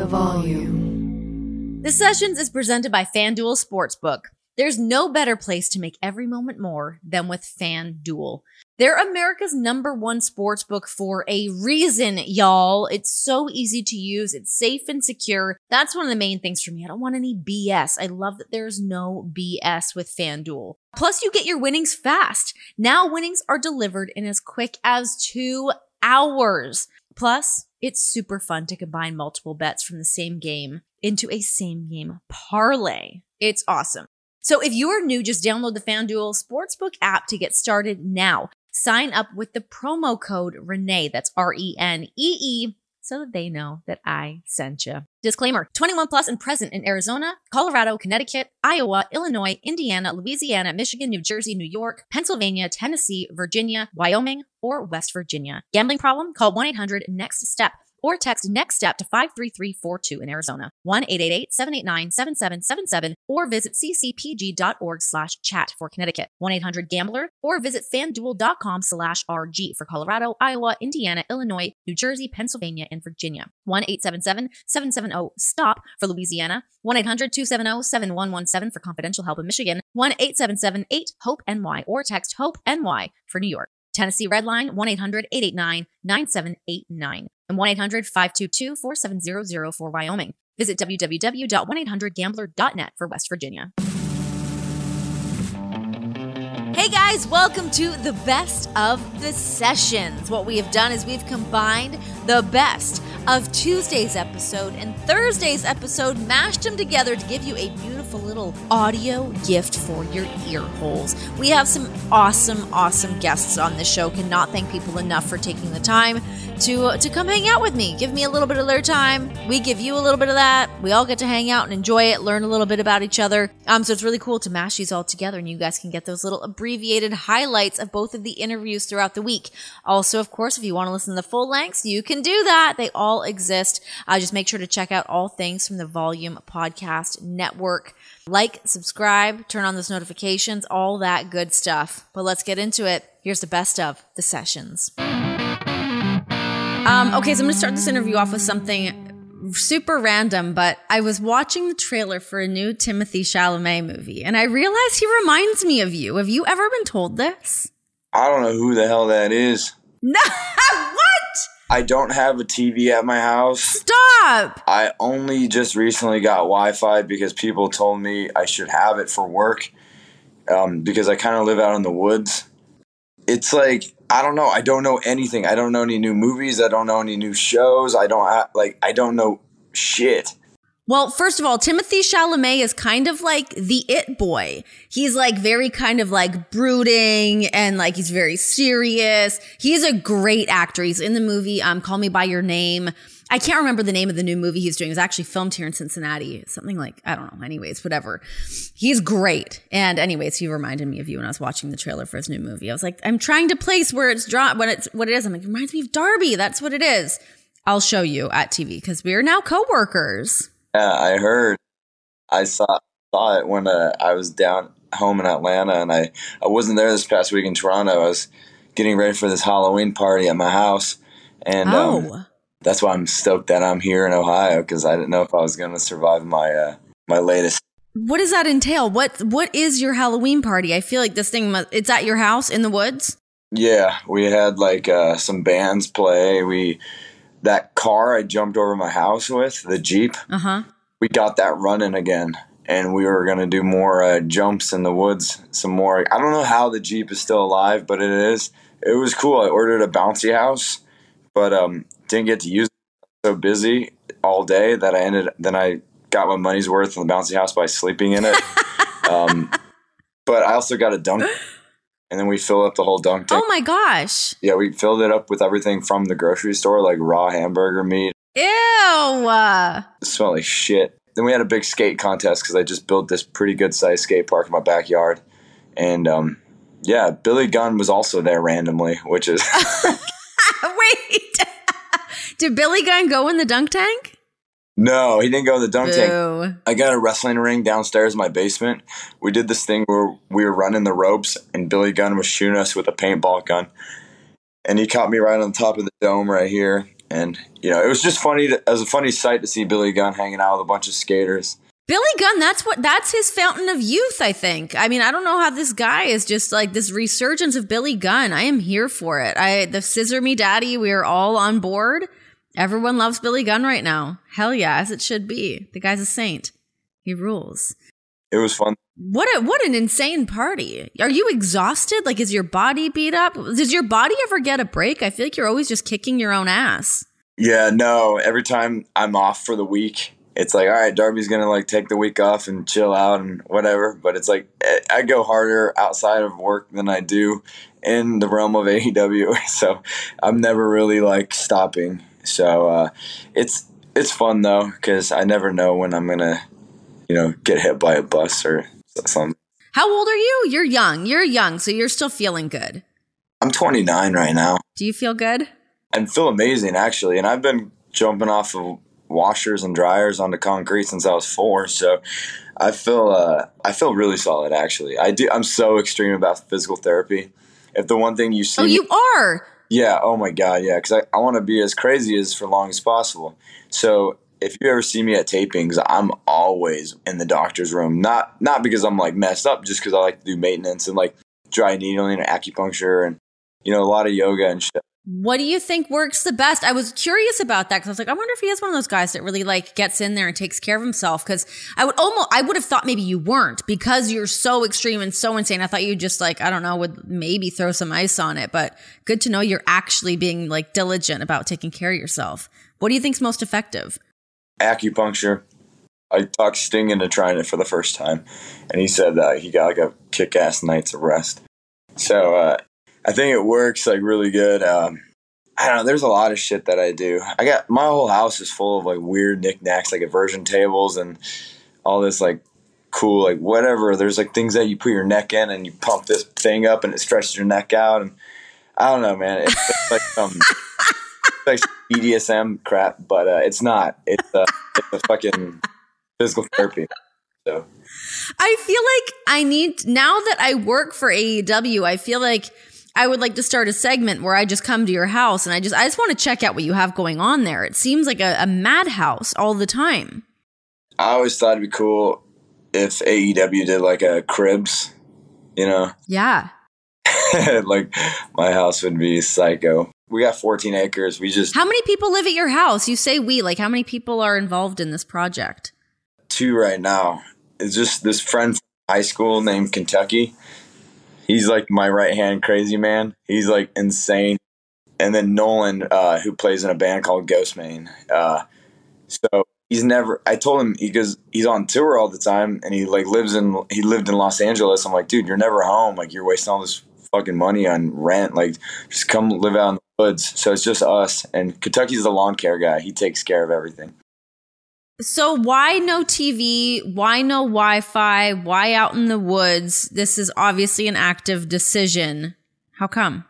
The volume. Sessions is presented by FanDuel Sportsbook. There's no better place to make every moment more than with FanDuel. They're America's number one sportsbook for a reason, y'all. It's so easy to use. It's safe and secure. That's one of the main things for me. I don't want any BS. I love that there's no BS with FanDuel. Plus, you get your winnings fast. Now winnings are delivered in as quick as two hours. Plus, it's super fun to combine multiple bets from the same game into a same game parlay. It's awesome. So if you are new, just download the FanDuel Sportsbook app to get started now. Sign up with the promo code Renee, that's R E N E E, so they know that I sent you. Disclaimer 21 plus and present in Arizona, Colorado, Connecticut, Iowa, Illinois, Indiana, Louisiana, Michigan, New Jersey, New York, Pennsylvania, Tennessee, Virginia, Wyoming, or West Virginia. Gambling problem? Call 1 800 NEXT STEP or text next step to 53342 in Arizona, 1-888-789-7777 or visit ccpg.org slash chat for Connecticut, 1-800-GAMBLER or visit fanduel.com slash RG for Colorado, Iowa, Indiana, Illinois, New Jersey, Pennsylvania, and Virginia, 1-877-770-STOP for Louisiana, 1-800-270-7117 for confidential help in Michigan, 1-877-8-HOPE-NY or text HOPE-NY for New York. Tennessee Redline 1 800 889 9789 and 1 800 522 4700 for Wyoming. Visit www.1800gambler.net for West Virginia. Hey guys, welcome to the best of the sessions. What we have done is we've combined the best of Tuesday's episode and Thursday's episode, mashed them together to give you a beautiful little audio gift for your ear holes. We have some awesome, awesome guests on the show. Cannot thank people enough for taking the time to to come hang out with me. Give me a little bit of their time. We give you a little bit of that. We all get to hang out and enjoy it, learn a little bit about each other. Um, so it's really cool to mash these all together, and you guys can get those little abbreviated highlights of both of the interviews throughout the week. Also, of course, if you want to listen to the full lengths, you can do that. They all exist. Uh, just make sure to check out all things from the Volume Podcast Network. Like, subscribe, turn on those notifications, all that good stuff. But let's get into it. Here's the best of the sessions. Um, okay, so I'm going to start this interview off with something super random, but I was watching the trailer for a new Timothée Chalamet movie, and I realized he reminds me of you. Have you ever been told this? I don't know who the hell that is. No, what? I don't have a TV at my house. Stop! I only just recently got Wi Fi because people told me I should have it for work um, because I kind of live out in the woods. It's like, I don't know. I don't know anything. I don't know any new movies. I don't know any new shows. I don't like, I don't know shit. Well, first of all, Timothée Chalamet is kind of like the it boy. He's like very kind of like brooding and like he's very serious. He's a great actor. He's in the movie um Call Me by Your Name. I can't remember the name of the new movie he's doing. It was actually filmed here in Cincinnati. Something like, I don't know. Anyways, whatever. He's great. And anyways, he reminded me of you when I was watching the trailer for his new movie. I was like, I'm trying to place where it's drawn, when it's what it is. I'm like, it reminds me of Darby. That's what it is. I'll show you at TV because we are now coworkers. Yeah, I heard. I saw saw it when uh, I was down home in Atlanta, and I I wasn't there this past week in Toronto. I was getting ready for this Halloween party at my house, and Oh. um, that's why I'm stoked that I'm here in Ohio because I didn't know if I was going to survive my uh, my latest. What does that entail? What what is your Halloween party? I feel like this thing must, it's at your house in the woods. Yeah, we had like uh, some bands play. We that car I jumped over my house with the Jeep. Uh-huh. we got that running again and we were going to do more uh, jumps in the woods some more i don't know how the jeep is still alive but it is it was cool i ordered a bouncy house but um didn't get to use it so busy all day that i ended then i got my money's worth in the bouncy house by sleeping in it um but i also got a dunk and then we filled up the whole dunk tank Oh my gosh. yeah we filled it up with everything from the grocery store like raw hamburger meat Ew. It smelled like shit. Then we had a big skate contest because I just built this pretty good sized skate park in my backyard, and um, yeah, Billy Gunn was also there randomly, which is Wait. Did Billy Gunn go in the dunk tank? No, he didn't go in the dunk tank. I got a wrestling ring downstairs in my basement. We did this thing where we were running the ropes, and Billy Gunn was shooting us with a paintball gun, and he caught me right on top of the dome right here. And you know, it was just funny to, as a funny sight to see Billy Gunn hanging out with a bunch of skaters. Billy Gunn, that's what that's his fountain of youth, I think. I mean, I don't know how this guy is just like this resurgence of Billy Gunn. I am here for it. I the Scissor Me Daddy, we are all on board. Everyone loves Billy Gunn right now. Hell yeah, as it should be. The guy's a saint. He rules. It was fun. What a what an insane party. Are you exhausted? Like is your body beat up? Does your body ever get a break? I feel like you're always just kicking your own ass. Yeah, no. Every time I'm off for the week, it's like, all right, Darby's gonna like take the week off and chill out and whatever. But it's like eh, I go harder outside of work than I do in the realm of AEW, so I'm never really like stopping. So uh, it's it's fun though because I never know when I'm gonna, you know, get hit by a bus or something. How old are you? You're young. You're young, so you're still feeling good. I'm 29 right now. Do you feel good? I feel amazing actually, and I've been jumping off of washers and dryers onto concrete since I was four. So I feel uh, I feel really solid actually. I do. I'm so extreme about physical therapy. If the one thing you see, oh, you are. Yeah. Oh my god. Yeah. Because I, I want to be as crazy as for long as possible. So if you ever see me at tapings, I'm always in the doctor's room. Not not because I'm like messed up, just because I like to do maintenance and like dry needling and acupuncture and you know a lot of yoga and shit. What do you think works the best? I was curious about that because I was like, I wonder if he is one of those guys that really like gets in there and takes care of himself. Because I would almost, I would have thought maybe you weren't because you're so extreme and so insane. I thought you just like, I don't know, would maybe throw some ice on it. But good to know you're actually being like diligent about taking care of yourself. What do you think's most effective? Acupuncture. I talked Sting into trying it for the first time, and he said that he got like a kick-ass night's of rest. So uh, I think it works like really good. Um, I don't know. There's a lot of shit that I do. I got my whole house is full of like weird knickknacks, like aversion tables and all this like cool like whatever. There's like things that you put your neck in and you pump this thing up and it stretches your neck out. And I don't know, man. It's, it's like some like BDSM crap, but uh, it's not. It's uh, it's a fucking physical therapy. So I feel like I need now that I work for AEW. I feel like I would like to start a segment where I just come to your house and I just I just want to check out what you have going on there. It seems like a, a madhouse all the time. I always thought it'd be cool if AEW did like a cribs, you know? Yeah. like my house would be psycho. We got 14 acres. We just How many people live at your house? You say we, like how many people are involved in this project? Two right now. It's just this friend from high school named Kentucky he's like my right hand crazy man. He's like insane. And then Nolan, uh, who plays in a band called Ghostemane. Uh, so he's never. I told him because he's on tour all the time, and he like lives in. He lived in Los Angeles. I'm like, dude, you're never home. Like you're wasting all this fucking money on rent. Like just come live out in the woods. So it's just us. And Kentucky's the lawn care guy. He takes care of everything. So why no TV? Why no Wi-Fi? Why out in the woods? This is obviously an active decision. How come?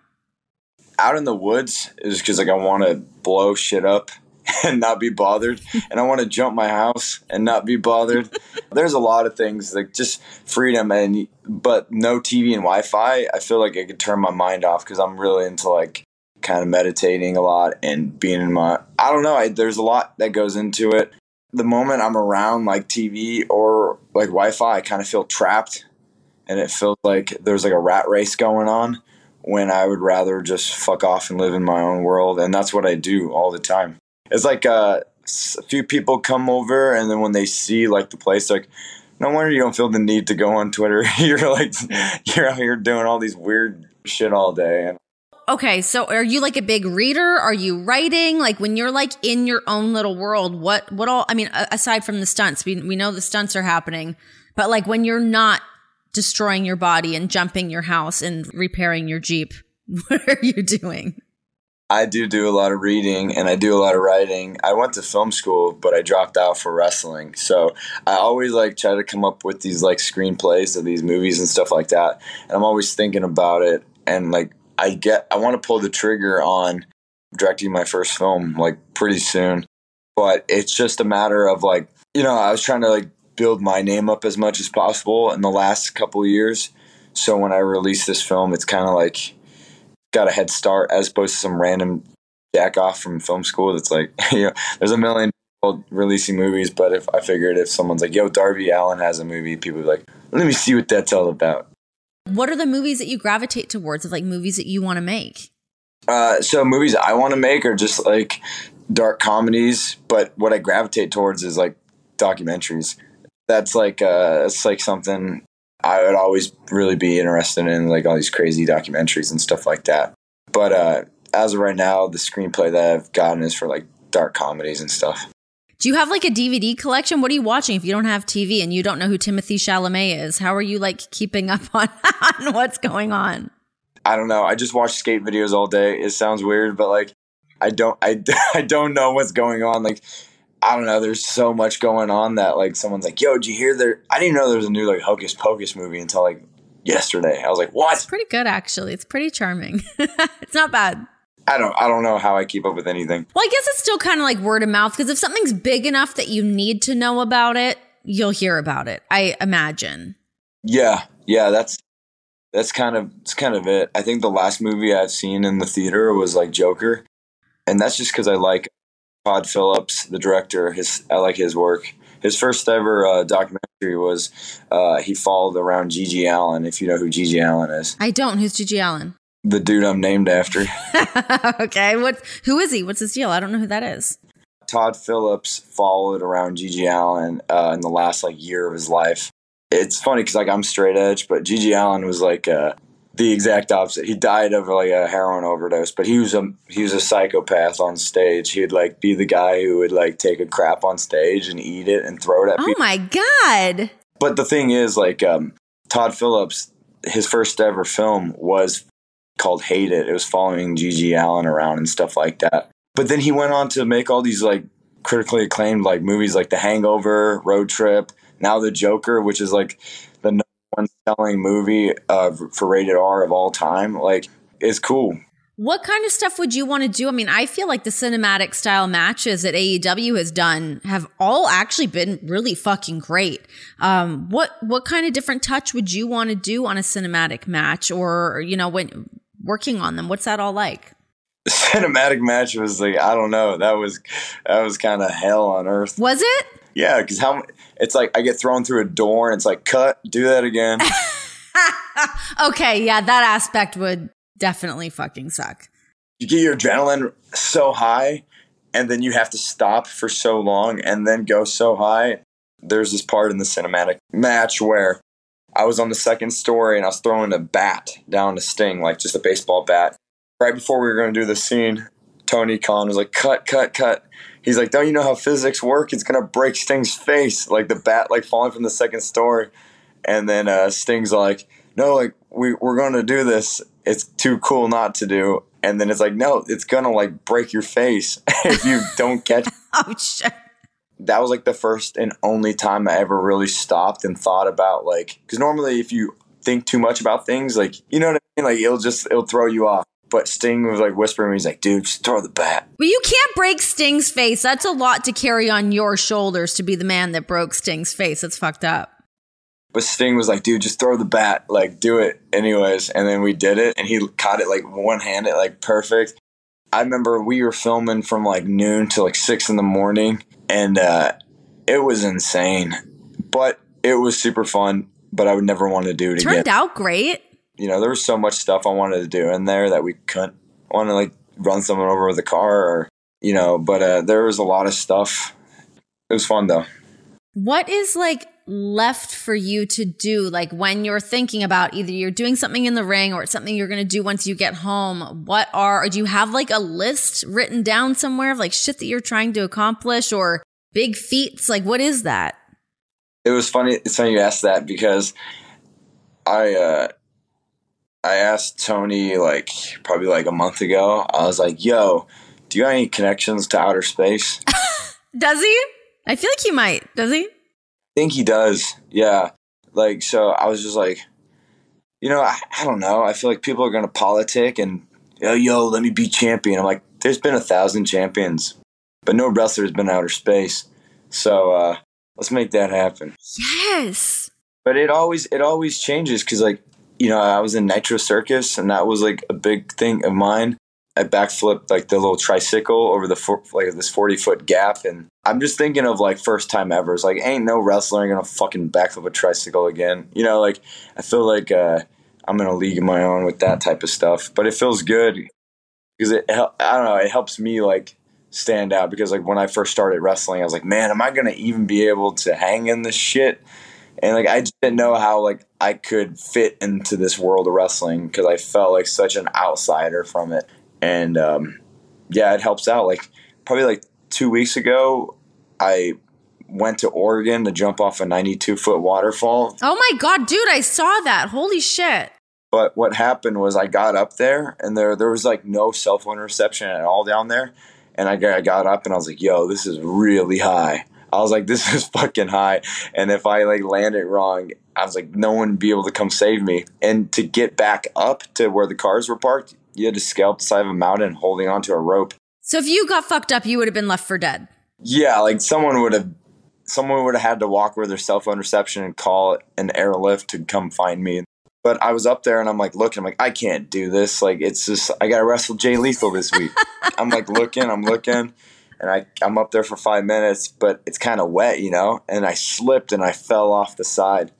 Out in the woods is because like I want to blow shit up and not be bothered, and I want to jump my house and not be bothered. There's a lot of things like just freedom and but no TV and Wi-Fi. I feel like I could turn my mind off because I'm really into like kind of meditating a lot and being in my. I don't know. I, there's a lot that goes into it the moment I'm around like TV or like Wi-Fi, I kind of feel trapped, and it feels like there's like a rat race going on. When I would rather just fuck off and live in my own world, and that's what I do all the time. It's like uh, a few people come over, and then when they see like the place, like, no wonder you don't feel the need to go on Twitter. you're like, you're out here doing all these weird shit all day, and Okay, so are you like a big reader? Are you writing? Like when you're like in your own little world, what what all I mean aside from the stunts, we we know the stunts are happening, but like when you're not destroying your body and jumping your house and repairing your Jeep, what are you doing? I do do a lot of reading and I do a lot of writing. I went to film school, but I dropped out for wrestling. So I always like try to come up with these like screenplays of these movies and stuff like that. And I'm always thinking about it and like I get I want to pull the trigger on directing my first film like pretty soon. But it's just a matter of like, you know, I was trying to like build my name up as much as possible in the last couple years. So when I release this film, it's kind of like got a head start as opposed to some random jack off from film school. That's like, you know, there's a million people releasing movies, but if I figured if someone's like, yo, Darby Allin has a movie, people be like, let me see what that's all about. What are the movies that you gravitate towards of like movies that you want to make? Uh, so movies I want to make are just like dark comedies, but what I gravitate towards is like documentaries. That's like uh, it's like something I would always really be interested in, like all these crazy documentaries and stuff like that. But uh, as of right now, the screenplay that I've gotten is for like dark comedies and stuff. Do you have like a DVD collection? What are you watching if you don't have TV and you don't know who Timothée Chalamet is? How are you like keeping up on, on what's going on? I don't know. I just watch skate videos all day. It sounds weird, but like I don't I, I don't know what's going on. Like I don't know. There's so much going on that like someone's like, "Yo, did you hear there?" I didn't know there was a new like Hocus Pocus movie until like yesterday. I was like, "What?" It's pretty good actually. It's pretty charming. it's not bad. I don't I don't know how I keep up with anything. Well, I guess it's still kind of like word of mouth because if something's big enough that you need to know about it, you'll hear about it. I imagine. Yeah, yeah, that's that's kind of it's kind of it. I think the last movie I've seen in the theater was like Joker, and that's just because I like Todd Phillips, the director. His I like his work. His first ever uh, documentary was uh, he followed around GG Allin, If you know who GG Allin is, I don't. Who's GG Allin? The dude I'm named after. okay, what? Who is he? What's his deal? I don't know who that is. Todd Phillips followed around GG Allin uh, in the last like year of his life. It's funny because like I'm straight edge, but GG Allin was like uh, the exact opposite. He died of like a heroin overdose, but he was a he was a psychopath on stage. He'd like be the guy who would like take a crap on stage and eat it and throw it at Oh people. my god! But the thing is, like um, Todd Phillips, his first ever film was called Hated. It was following GG Allin around and stuff like that. But then he went on to make all these like critically acclaimed like movies like The Hangover, Road Trip, now The Joker, which is like the number one selling movie uh, for rated R of all time. Like, it's cool. What kind of stuff would you want to do? I mean, I feel like the cinematic style matches that AEW has done have all actually been really fucking great. Um, what what kind of different touch would you want to do on a cinematic match, or you know, when working on them? What's that all like? The cinematic match was like I don't know. That was that was kind of hell on earth. Was it? Yeah, because how it's like I get thrown through a door and it's like cut, do that again. okay, yeah, that aspect would definitely fucking suck. you get your adrenaline so high and then you have to stop for so long and then go so high. There's this part in the cinematic match where I was on the second story and I was throwing a bat down to Sting, like just a baseball bat. Right before we were going to do the scene, Tony Khan was like, cut, cut, cut. He's like, don't you know how physics work? It's going to break Sting's face. Like the bat, like falling from the second story. And then uh, Sting's like, no, like we, we're going to do this. It's too cool not to do. And then it's like, no, it's going to like break your face if you don't catch Oh shit. That was like the first and only time I ever really stopped and thought about like because normally if you think too much about things like you know what I mean like it'll just it'll throw you off. But Sting was like whispering, he's like, dude, just throw the bat. Well, you can't break Sting's face. That's a lot to carry on your shoulders to be the man that broke Sting's face. That's fucked up. But Sting was like, dude, just throw the bat, like do it anyways. And then we did it, and he caught it like one handed, like perfect. I remember we were filming from like noon to like six in the morning, and uh, it was insane. But it was super fun. But I would never want to do it again. Turned out great. you know, there was so much stuff I wanted to do in there that we couldn't want to like run someone over with a car or, you know, but uh, there was a lot of stuff. It was fun though. What is like left for you to do? Like when you're thinking about either you're doing something in the ring or it's something you're going to do once you get home. What are, or do you have like a list written down somewhere of like shit that you're trying to accomplish or big feats? Like what is that? It was funny. It's funny you asked that because I, uh, I asked Tony like probably like a month ago. I was like, "Yo, do you have any connections to outer space?" Does he? I feel like he might. Does he? Think he does. Yeah. Like so, I was just like, you know, I, I don't know. I feel like people are gonna politic and yo, yo, let me be champion. I'm like, there's been a thousand champions, but no wrestler's been outer space. So uh, let's make that happen. Yes. But it always it always changes because like you know I was in Nitro Circus and that was like a big thing of mine. I backflipped like the little tricycle over the for, like this forty foot gap, and I'm just thinking of like first time ever. It's like ain't no wrestler gonna fucking backflip a tricycle again. You know, like I feel like uh, I'm in a league of my own with that type of stuff. But it feels good because it I don't know it helps me like stand out because like when I first started wrestling, I was like, man, am I gonna even be able to hang in this shit? And like I didn't know how like I could fit into this world of wrestling because I felt like such an outsider from it. And um, yeah, it helps out. Like probably like two weeks ago, I went to Oregon to jump off a 92 foot waterfall. Oh my god, dude, I saw that. Holy shit. But what happened was I got up there and there there was like no cell phone reception at all down there. And I I got up and I was like, yo, this is really high. I was like, this is fucking high. And if I like land it wrong, I was like, no one would be able to come save me. And to get back up to where the cars were parked, you had to scale up the side of a mountain holding onto a rope. So if you got fucked up, you would have been left for dead. Yeah, like someone would have someone would have had to walk with their cell phone reception and call an airlift to come find me. But I was up there and I'm like looking, I'm like, I can't do this. Like it's just I gotta wrestle Jay Lethal this week. I'm like looking, I'm looking, and I, I'm up there for five minutes, but it's kind of wet, you know, and I slipped and I fell off the side.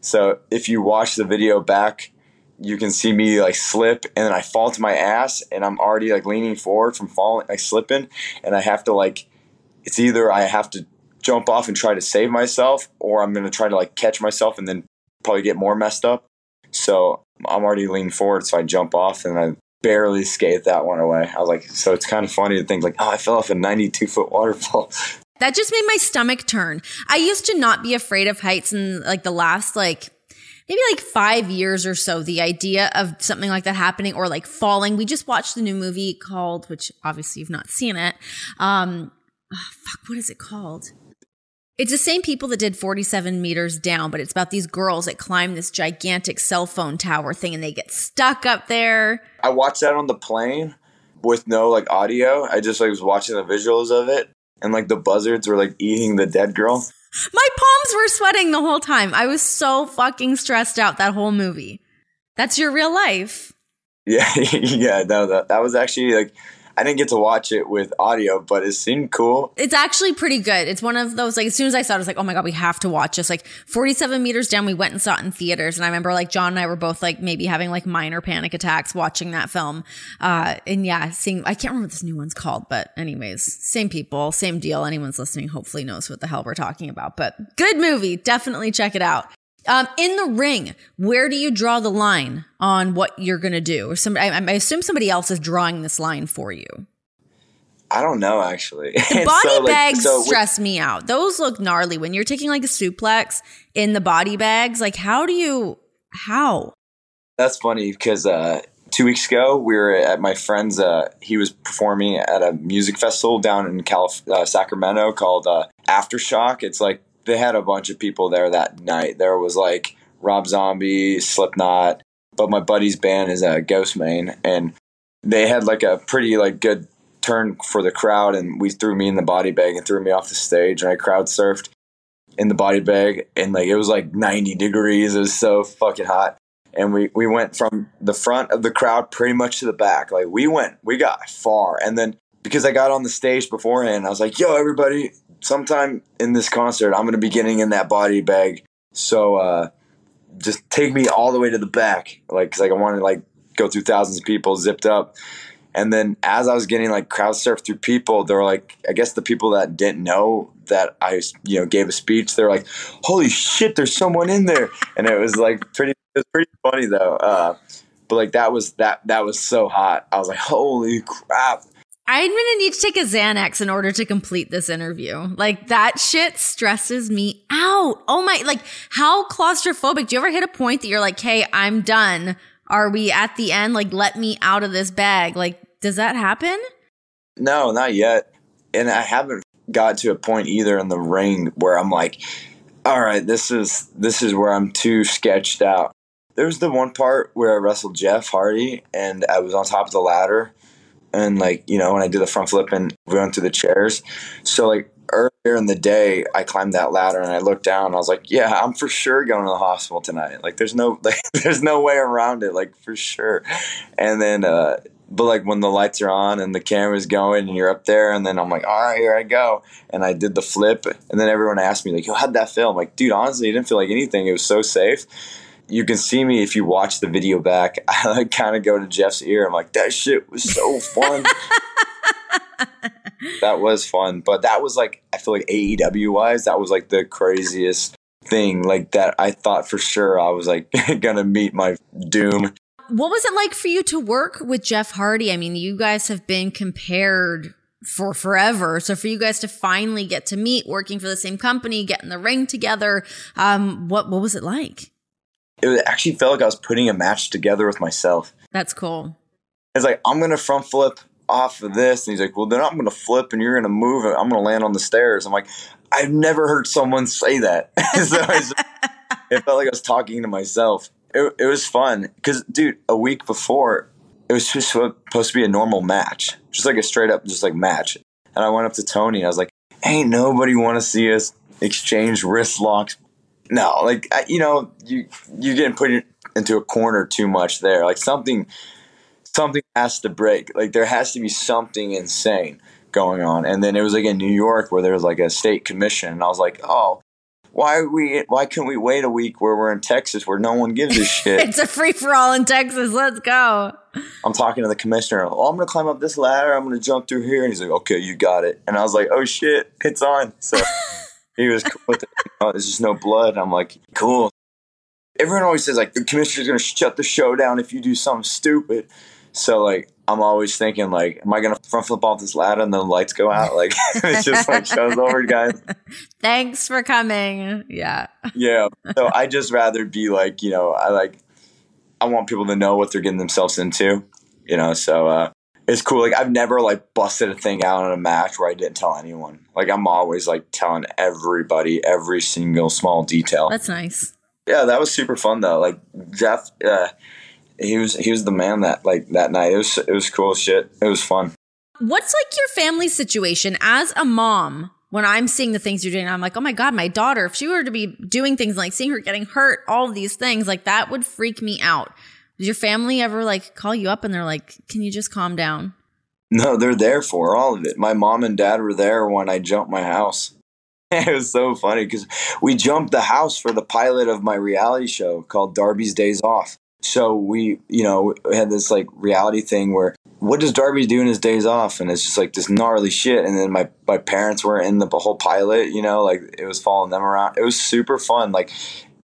So if you watch the video back, you can see me like slip and then I fall to my ass and I'm already like leaning forward from falling, like slipping, and I have to like, it's either I have to jump off and try to save myself or I'm going to try to like catch myself and then probably get more messed up. So I'm already leaning forward, so I jump off and I barely skate that one away. I was like, so it's kind of funny to think like, oh, I fell off a 92 foot waterfall. That just made my stomach turn. I used to not be afraid of heights in like the last like maybe like five years or so. The idea of something like that happening or like falling. We just watched the new movie called, which obviously you've not seen it. Um, oh, fuck, what is it called? It's the same people that did 47 meters down, but it's about these girls that climb this gigantic cell phone tower thing and they get stuck up there. I watched that on the plane with no like audio. I just like was watching the visuals of it and like the buzzards were like eating the dead girl. My palms were sweating the whole time. I was so fucking stressed out that whole movie. That's your real life. Yeah, yeah, no, that, that was actually like I didn't get to watch it with audio, but it seemed cool. It's actually pretty good. It's one of those like as soon as I saw it, I was like, oh my god, we have to watch this. Like 47 meters down, we went and saw it in theaters, and I remember like John and I were both like maybe having like minor panic attacks watching that film. Uh, and yeah, seeing I can't remember what this new one's called, but anyways, same people, same deal. Anyone's listening hopefully knows what the hell we're talking about. But good movie, definitely check it out. Um, in the ring, where do you draw the line on what you're going to do? Or some, I, I, assume somebody else is drawing this line for you. I don't know, actually. The body so, bags like, so stress me out. Those look gnarly when you're taking like a suplex in the body bags. Like, how do you? How? That's funny because uh, two weeks ago we were at my friend's. Uh, he was performing at a music festival down in Calif- uh, Sacramento called uh, Aftershock. It's like they had a bunch of people there that night. There was like Rob Zombie, Slipknot, but my buddy's band is a uh, Ghostemane, and they had like a pretty like good turn for the crowd, and we threw me in the body bag and threw me off the stage, and I crowd surfed in the body bag, and like it was like 90 degrees. It was so fucking hot. And we, we went from the front of the crowd pretty much to the back. Like we went, we got far. And then because I got on the stage beforehand, I was like, yo, everybody, sometime in this concert, I'm going to be getting in that body bag. So uh, just take me all the way to the back, like because like, I want to like go through thousands of people zipped up. And then as I was getting like crowd surf through people, they were like, I guess the people that didn't know that I you know gave a speech, they're like, "Holy shit, there's someone in there!" And it was like pretty, it was pretty funny though. Uh, but like that was that that was so hot. I was like, "Holy crap!" I'm gonna need to take a Xanax in order to complete this interview. Like that shit stresses me out. Oh my, like how claustrophobic. Do you ever hit a point that you're like, hey, I'm done? Are we at the end? Like, let me out of this bag. Like, does that happen? No, not yet. And I haven't got to a point either in the ring where I'm like, all right, this is this is where I'm too sketched out. There was the one part where I wrestled Jeff Hardy and I was on top of the ladder and like you know when I did the front flip and we went through the chairs. So like earlier in the day, I climbed that ladder and I looked down. and I was like, yeah, I'm for sure going to the hospital tonight. Like there's no like there's no way around it. Like for sure. And then uh, but like when the lights are on and the camera's going and you're up there and then I'm like, all right, here I go. And I did the flip and then everyone asked me like, yo, how'd that feel? I'm like, dude, honestly, it didn't feel like anything. It was so safe. You can see me if you watch the video back. I like kind of go to Jeff's ear. I'm like, that shit was so fun. that was fun. But that was like, I feel like AEW wise, that was like the craziest thing like that I thought for sure I was like gonna meet my doom. What was it like for you to work with Jeff Hardy? I mean, you guys have been compared for forever. So for you guys to finally get to meet, working for the same company, get in the ring together, um, what what was it like? It actually felt like I was putting a match together with myself. That's cool. It's like I'm gonna front flip off of this, and he's like, "Well, then I'm gonna flip, and you're gonna move, and I'm gonna land on the stairs." I'm like, I've never heard someone say that. so just, it felt like I was talking to myself. It, it was fun because, dude, a week before, it was just supposed to be a normal match, just like a straight up, just like match. And I went up to Tony and I was like, "Ain't nobody want to see us exchange wrist locks." No, like I, you know, you you getting put into a corner too much there. Like something, something has to break. Like there has to be something insane going on. And then it was like in New York where there was like a state commission, and I was like, oh. Why we? Why can't we wait a week where we're in Texas where no one gives a shit? it's a free for all in Texas. Let's go. I'm talking to the commissioner. Oh, I'm gonna climb up this ladder. I'm gonna jump through here. And he's like, "Okay, you got it." And I was like, "Oh shit, it's on." So he was cool with it. Oh, there's just no blood. I'm like, "Cool." Everyone always says like the commissioner's gonna shut the show down if you do something stupid. So like I'm always thinking like, am I gonna front flip off this ladder and then the lights go out? Like it's just like show's over, guys. Thanks for coming. Yeah. Yeah. So I just rather be like, you know, I like I want people to know what they're getting themselves into. You know, so uh it's cool. Like I've never like busted a thing out in a match where I didn't tell anyone. Like I'm always like telling everybody every single small detail. That's nice. Yeah, that was super fun though. Like Jeff, uh, he was he was the man that like that night. It was it was cool shit. It was fun. What's like your family situation as a mom? When I'm seeing the things you're doing, I'm like, oh my god, my daughter. If she were to be doing things like seeing her getting hurt, all these things, like that would freak me out. Your family ever like call you up and they're like, can you just calm down? No, they're there for all of it. My mom and dad were there when I jumped my house. it was so funny because we jumped the house for the pilot of my reality show called Darby's Days Off. So we, you know, had this like reality thing where what does Darby do in his days off? And it's just like this gnarly shit. And then my, my parents were in the whole pilot, you know, like it was following them around. It was super fun. Like,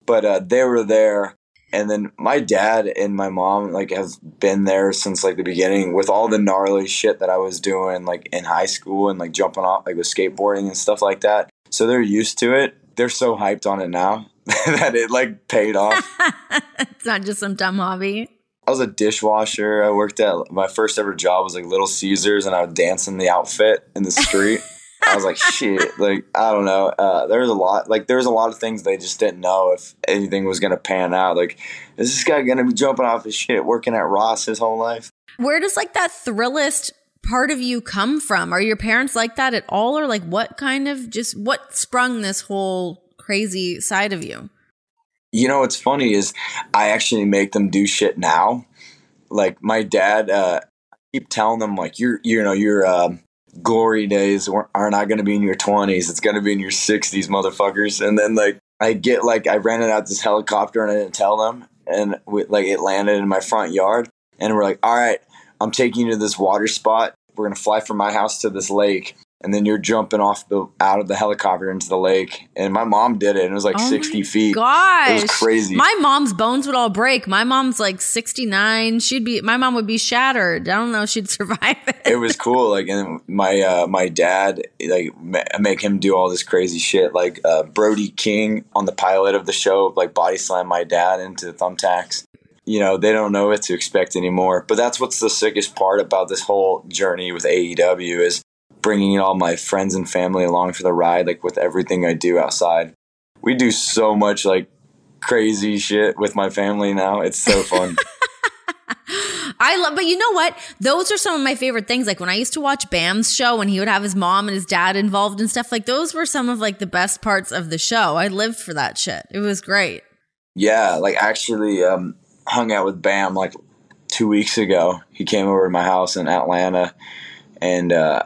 but uh, they were there. And then my dad and my mom like have been there since like the beginning with all the gnarly shit that I was doing like in high school and like jumping off like with skateboarding and stuff like that. So they're used to it. They're so hyped on it now that it like paid off. it's not just some dumb hobby. I was a dishwasher. I worked at my first ever job was like Little Caesars, and I would dance in the outfit in the street. I was like, shit, like I don't know. Uh, there was a lot, like there was a lot of things they just didn't know if anything was gonna pan out. Like, is this guy gonna be jumping off his shit working at Ross his whole life? Where does like that thrillist part of you come from? Are your parents like that at all, or like what kind of just what sprung this whole crazy side of you? You know what's funny is I actually make them do shit now. Like my dad, uh, I keep telling them like you're you know your uh, glory days are not going to be in your twenties. It's going to be in your sixties, motherfuckers. And then like I get like I rented out this helicopter and I didn't tell them, and we, like it landed in my front yard, and we're like, all right, I'm taking you to this water spot. We're gonna fly from my house to this lake and then you're jumping off the out of the helicopter into the lake. And my mom did it, and it was like oh 60 feet. Gosh, it was crazy. My mom's bones would all break. My mom's like 69. She'd be. My mom would be shattered. I don't know. She'd survive it. It was cool. Like, and my uh, my dad like make him do all this crazy shit. Like uh, Brody King on the pilot of the show, like body slam my dad into thumbtacks you know they don't know what to expect anymore but that's what's the sickest part about this whole journey with aew is bringing all my friends and family along for the ride, like with everything I do outside. We do so much like crazy shit with my family now. It's so fun. I love, but you know what? Those are some of my favorite things. Like when I used to watch Bam's show and he would have his mom and his dad involved and stuff, like those were some of like the best parts of the show. I lived for that shit. It was great. Yeah, like actually um, hung out with Bam like two weeks ago. He came over to my house in Atlanta, and uh,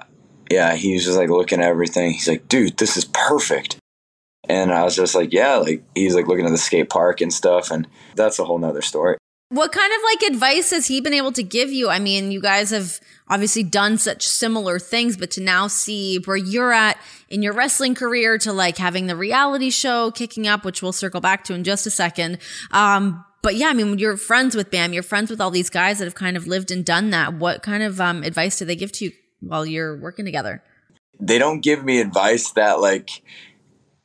yeah, he was just like looking at everything. He's like, "Dude, this is perfect." And I was just like, "Yeah." Like he's like looking at the skate park and stuff, and that's a whole nother story. What kind of like advice has he been able to give you? I mean, you guys have obviously done such similar things, but to now see where you're at in your wrestling career to like having the reality show kicking up, which we'll circle back to in just a second. Um, but yeah, I mean, you're friends with Bam, you're friends with all these guys that have kind of lived and done that. What kind of um, advice do they give to you while you're working together? They don't give me advice that like,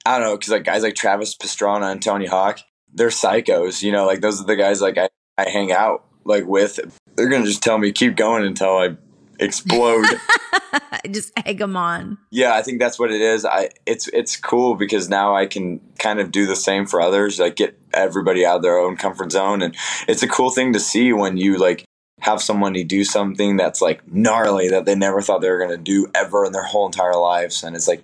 I don't know, because like guys like Travis Pastrana and Tony Hawk, they're psychos, you know, like those are the guys like I I hang out like with, they're gonna just tell me keep going until I explode. just egg them on. Yeah, I think that's what it is. I it's it's cool because now I can kind of do the same for others, like get everybody out of their own comfort zone, and it's a cool thing to see when you like have somebody do something that's like gnarly that they never thought they were gonna do ever in their whole entire lives, and it's like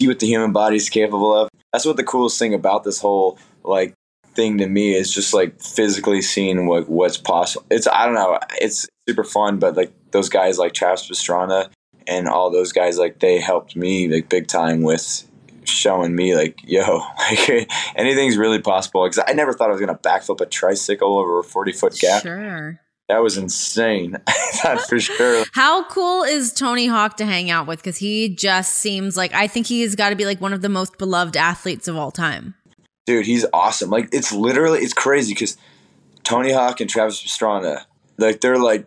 see what the human body is capable of. That's what the coolest thing about this whole like thing to me is just like physically seeing what what's possible. It's I don't know, it's super fun, but like those guys like Travis Pastrana and all those guys like they helped me like big time with showing me like yo like anything's really possible because I never thought I was gonna backflip a tricycle over a forty foot gap. Sure. That was insane. That's for sure. How cool is Tony Hawk to hang out with? Because he just seems like I think he's got to be like one of the most beloved athletes of all time dude, he's awesome. Like it's literally it's crazy because Tony Hawk and Travis Pastrana, like they're like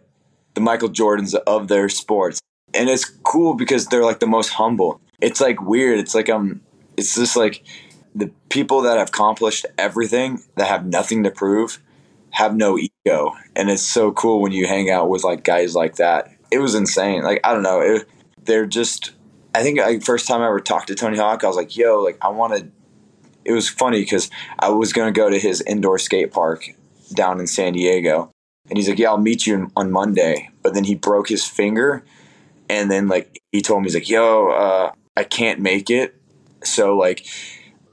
the Michael Jordans of their sports, and it's cool because they're like the most humble. It's like weird. It's like um, it's just like the people that have accomplished everything that have nothing to prove have no ego, and it's so cool when you hang out with like guys like that. It was insane. Like I don't know, it, they're just. I think like first time I ever talked to Tony Hawk, I was like, "Yo, like I want to it was funny because I was going to go to his indoor skate park down in San Diego. And he's like, Yeah, I'll meet you on Monday. But then he broke his finger. And then, like, he told me, He's like, Yo, uh, I can't make it. So, like,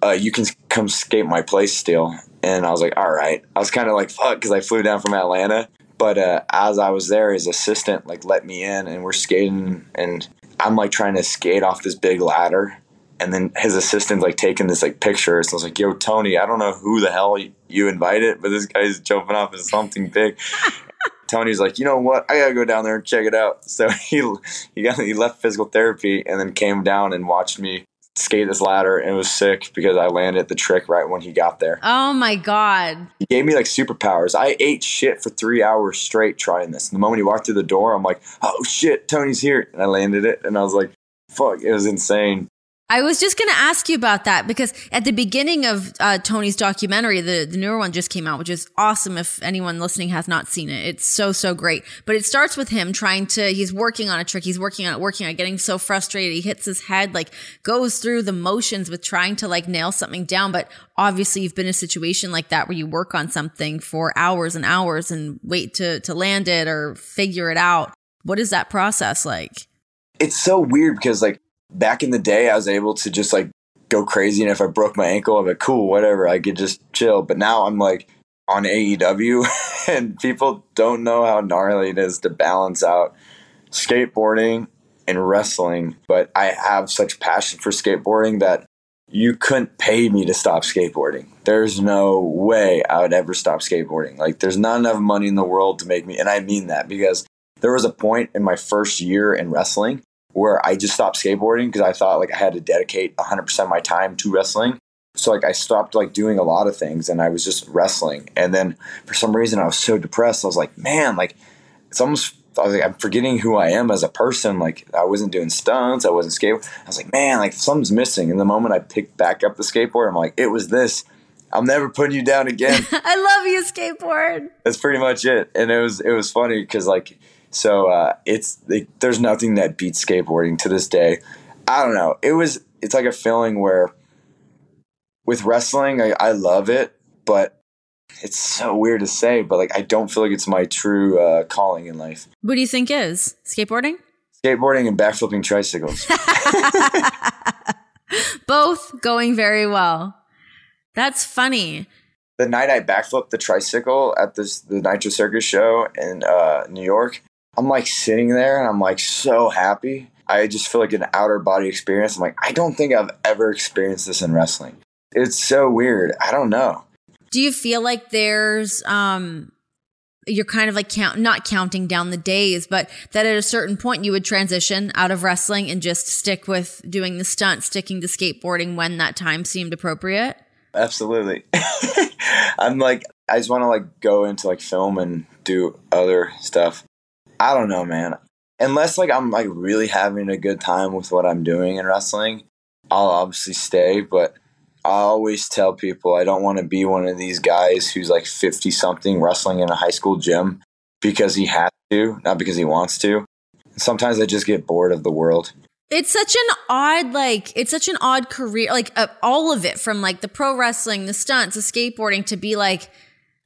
uh, you can come skate my place still. And I was like, All right. I was kind of like, Fuck, because I flew down from Atlanta. But uh, as I was there, his assistant, like, let me in and we're skating. And I'm, like, trying to skate off this big ladder and then his assistant's like taking this like picture. So I was like, "Yo, Tony, I don't know who the hell you invited, but this guy's jumping off of something big." Tony's like, "You know what? I gotta go down there and check it out." So he he got he left physical therapy and then came down and watched me skate this ladder and it was sick because I landed the trick right when he got there. Oh my god. He gave me like superpowers. I ate shit for 3 hours straight trying this. And the moment he walked through the door, I'm like, "Oh shit, Tony's here." And I landed it and I was like, "Fuck, it was insane." I was just going to ask you about that because at the beginning of uh, Tony's documentary, the, the newer one just came out, which is awesome if anyone listening has not seen it. It's so, so great. But it starts with him trying to, he's working on a trick. He's working on it, working on it, getting so frustrated. He hits his head, like goes through the motions with trying to like nail something down. But obviously you've been in a situation like that where you work on something for hours and hours and wait to, to land it or figure it out. What is that process like? It's so weird because like back in the day, I was able to just like go crazy. And if I broke my ankle, I'm like, cool, whatever. I could just chill. But now I'm like on AEW, and people don't know how gnarly it is to balance out skateboarding and wrestling. But I have such passion for skateboarding that you couldn't pay me to stop skateboarding. There's no way I would ever stop skateboarding. Like, there's not enough money in the world to make me, and I mean that because there was a point in my first year in wrestling where I just stopped skateboarding because I thought like I had to dedicate 100% of my time to wrestling. So like I stopped like doing a lot of things and I was just wrestling. And then for some reason I was so depressed. I was like, man, like it's almost I was like, I'm forgetting who I am as a person. Like I wasn't doing stunts, I wasn't skateboarding. I was like, man, like something's missing. And the moment I picked back up the skateboard, I'm like, it was this. I'm never putting you down again. I love you, skateboard. That's pretty much it. And it was it was funny because like so uh, it's there's nothing that beats skateboarding to this day. I don't know. It was it's like a feeling where with wrestling, I, I love it, but it's so weird to say, but like I don't feel like it's my true uh, calling in life. What do you think is skateboarding? Skateboarding and backflipping tricycles. Both going very well. That's funny. the night I backflipped the tricycle at this the Nitro Circus show in uh, New York, I'm like sitting there and I'm like so happy. I just feel like an outer body experience. I'm like, I don't think I've ever experienced this in wrestling. It's so weird. I don't know. Do you feel like there's um you're kind of like count not counting down the days, but that at a certain point you would transition out of wrestling and just stick with doing the stunt, sticking to skateboarding when that time seemed appropriate? Absolutely. I'm like I just want to like go into like film and do other stuff. I don't know, man. Unless like I'm like really having a good time with what I'm doing in wrestling, I'll obviously stay, but I always tell people I don't want to be one of these guys who's like 50 something wrestling in a high school gym because he has to, not because he wants to. Sometimes I just get bored of the world. It's such an odd, like, it's such an odd career, like, uh, all of it from like the pro wrestling, the stunts, the skateboarding to be like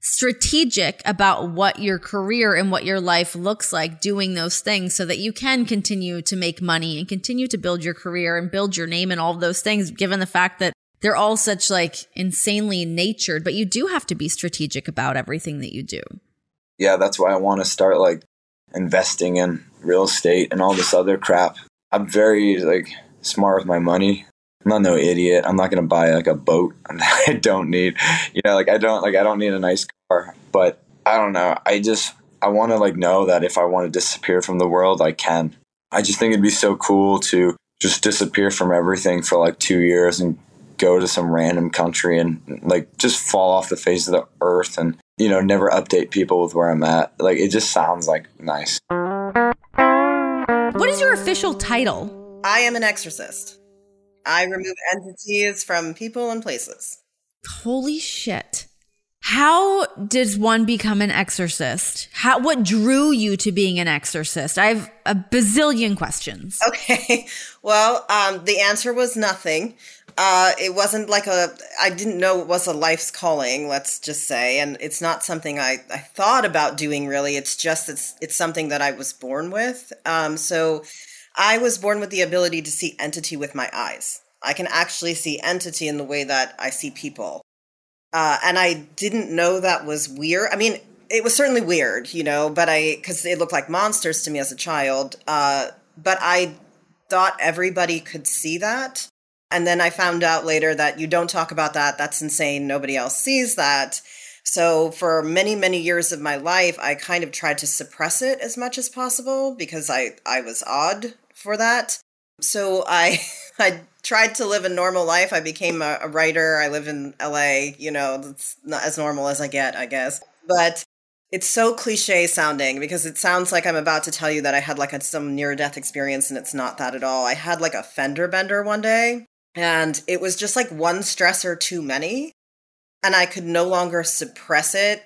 strategic about what your career and what your life looks like doing those things so that you can continue to make money and continue to build your career and build your name and all of those things, given the fact that they're all such like insanely natured, but you do have to be strategic about everything that you do. Yeah, that's why I want to start like investing in real estate and all this other crap. I'm very like smart with my money. I'm not no idiot. I'm not gonna buy like a boat I don't need. You know, like I don't like I don't need a nice car. But I don't know. I just I want to like know that if I want to disappear from the world, I can. I just think it'd be so cool to just disappear from everything for like two years and go to some random country and like just fall off the face of the earth and you know never update people with where I'm at. Like it just sounds like nice. What is your official title? I am an exorcist. I remove entities from people and places. Holy shit. How does one become an exorcist? How what drew you to being an exorcist? I have a bazillion questions. Okay. Well, um, the answer was nothing. Uh, it wasn't like a I didn't know it was a life's calling, let's just say, and it's not something I, I thought about doing really. It's just it's it's something that I was born with. Um, so I was born with the ability to see entity with my eyes. I can actually see entity in the way that I see people. Uh, and I didn't know that was weird. I mean, it was certainly weird, you know, but I, because it looked like monsters to me as a child. Uh, but I thought everybody could see that. And then I found out later that you don't talk about that. That's insane. Nobody else sees that. So for many, many years of my life, I kind of tried to suppress it as much as possible because I, I was odd for that. So I, I tried to live a normal life. I became a, a writer. I live in LA. You know, it's not as normal as I get, I guess. But it's so cliche sounding because it sounds like I'm about to tell you that I had like a, some near death experience, and it's not that at all. I had like a fender bender one day, and it was just like one stressor too many. And I could no longer suppress it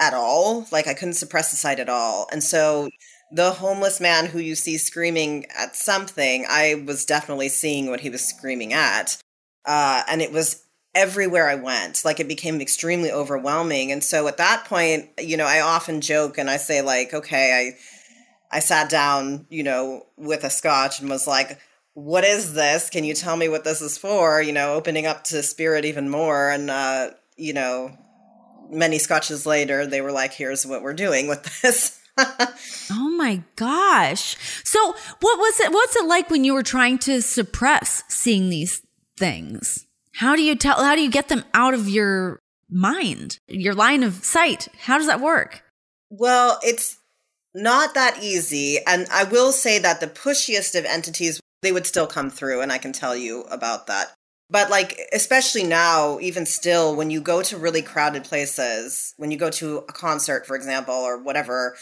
at all. Like I couldn't suppress the sight at all. And so the homeless man who you see screaming at something, I was definitely seeing what he was screaming at. Uh, and it was everywhere I went. Like it became extremely overwhelming. And so at that point, you know, I often joke and I say, like, okay, I I sat down, you know, with a scotch and was like, what is this? Can you tell me what this is for? You know, opening up to spirit even more. And, uh, you know, many scotches later, they were like, here's what we're doing with this. Oh my gosh. So what was it what's it like when you were trying to suppress seeing these things? How do you tell how do you get them out of your mind? Your line of sight? How does that work? Well, it's not that easy. And I will say that the pushiest of entities, they would still come through, and I can tell you about that. But like, especially now, even still, when you go to really crowded places, when you go to a concert, for example, or whatever,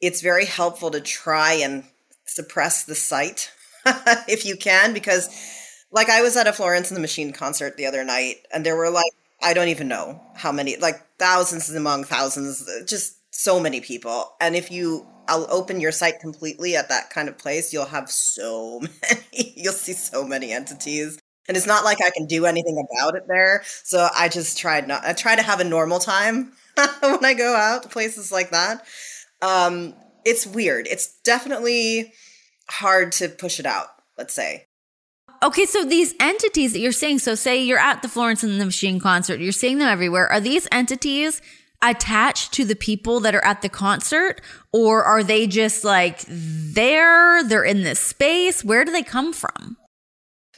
it's very helpful to try and suppress the sight if you can because like I was at a Florence and the Machine concert the other night and there were like I don't even know how many like thousands among thousands just so many people. And if you I'll open your sight completely at that kind of place you'll have so many you'll see so many entities. And it's not like I can do anything about it there. So I just tried not I try to have a normal time when I go out to places like that um, it's weird. It's definitely hard to push it out, let's say. okay, so these entities that you're seeing, so say you're at the Florence and the Machine concert, you're seeing them everywhere. Are these entities attached to the people that are at the concert, or are they just like there? They're in this space. Where do they come from?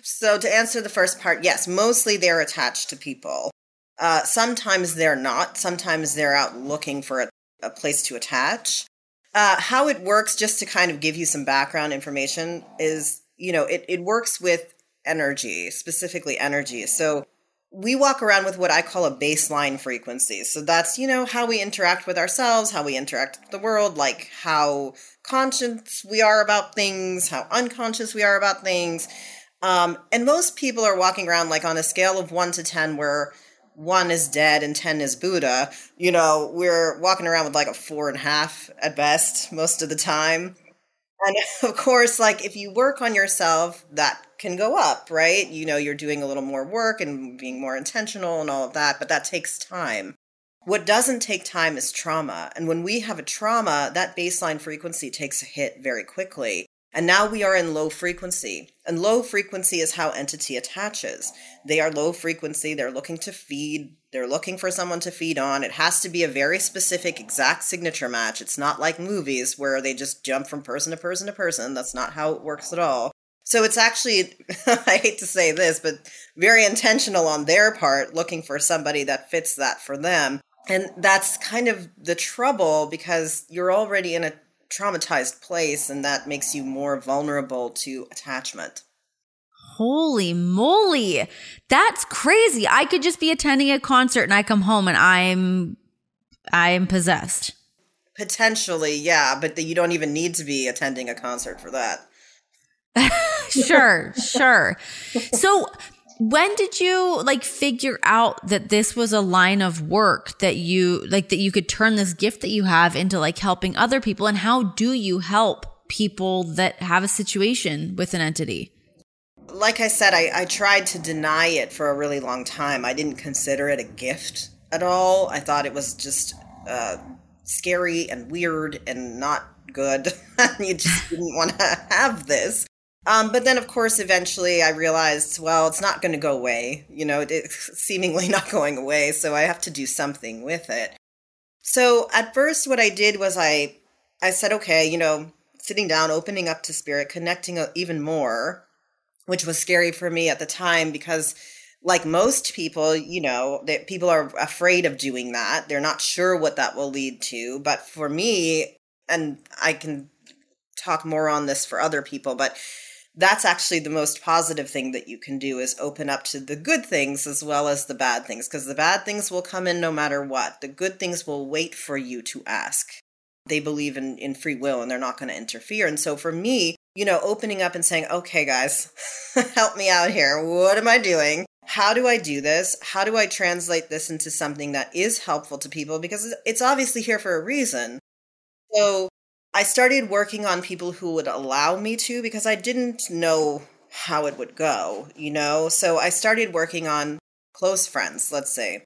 So, to answer the first part, yes, mostly they're attached to people. Uh, sometimes they're not. Sometimes they're out looking for a, a place to attach. Uh, how it works, just to kind of give you some background information, is you know, it, it works with energy, specifically energy. So we walk around with what I call a baseline frequency. So that's, you know, how we interact with ourselves, how we interact with the world, like how conscious we are about things, how unconscious we are about things. Um, and most people are walking around like on a scale of one to 10, where one is dead and 10 is Buddha. You know, we're walking around with like a four and a half at best most of the time. And of course, like if you work on yourself, that can go up, right? You know, you're doing a little more work and being more intentional and all of that, but that takes time. What doesn't take time is trauma. And when we have a trauma, that baseline frequency takes a hit very quickly. And now we are in low frequency. And low frequency is how entity attaches. They are low frequency, they're looking to feed, they're looking for someone to feed on. It has to be a very specific, exact signature match. It's not like movies where they just jump from person to person to person. That's not how it works at all. So it's actually, I hate to say this, but very intentional on their part, looking for somebody that fits that for them. And that's kind of the trouble because you're already in a traumatized place, and that makes you more vulnerable to attachment. Holy moly. That's crazy. I could just be attending a concert and I come home and I'm I am possessed. Potentially, yeah, but you don't even need to be attending a concert for that. sure, sure. So when did you like figure out that this was a line of work that you like that you could turn this gift that you have into like helping other people? And how do you help people that have a situation with an entity? Like i said I, I tried to deny it for a really long time. I didn't consider it a gift at all. I thought it was just uh, scary and weird and not good. You just didn't want to have this um, but then, of course, eventually I realized, well, it's not going to go away. You know, it's seemingly not going away. So I have to do something with it. So at first, what I did was I, I said, okay, you know, sitting down, opening up to spirit, connecting even more, which was scary for me at the time because, like most people, you know, that people are afraid of doing that. They're not sure what that will lead to. But for me, and I can talk more on this for other people, but that's actually the most positive thing that you can do is open up to the good things as well as the bad things because the bad things will come in no matter what. The good things will wait for you to ask. They believe in, in free will and they're not going to interfere. And so for me you know opening up and saying okay guys help me out here. What am i doing? How do i do this? How do i translate this into something that is helpful to people? Because it's obviously here for a reason. So I started working on people who would allow me to because I didn't know how it would go, you know? So I started working on close friends, let's say.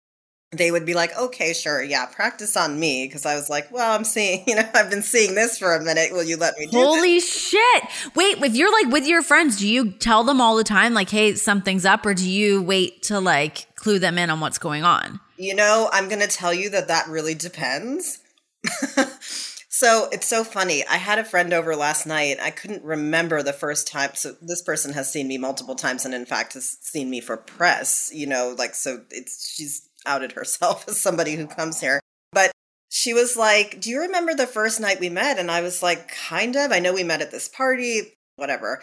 They would be like, okay, sure, yeah, practice on me. Because I was like, well, I'm seeing, you know, I've been seeing this for a minute. Will you let me do Holy this? shit. Wait, if you're like with your friends, do you tell them all the time, like, hey, something's up? Or do you wait to like clue them in on what's going on? You know, I'm going to tell you that that really depends. So it's so funny. I had a friend over last night. I couldn't remember the first time. So this person has seen me multiple times, and in fact has seen me for press. You know, like so. It's she's outed herself as somebody who comes here. But she was like, "Do you remember the first night we met?" And I was like, "Kind of. I know we met at this party. Whatever."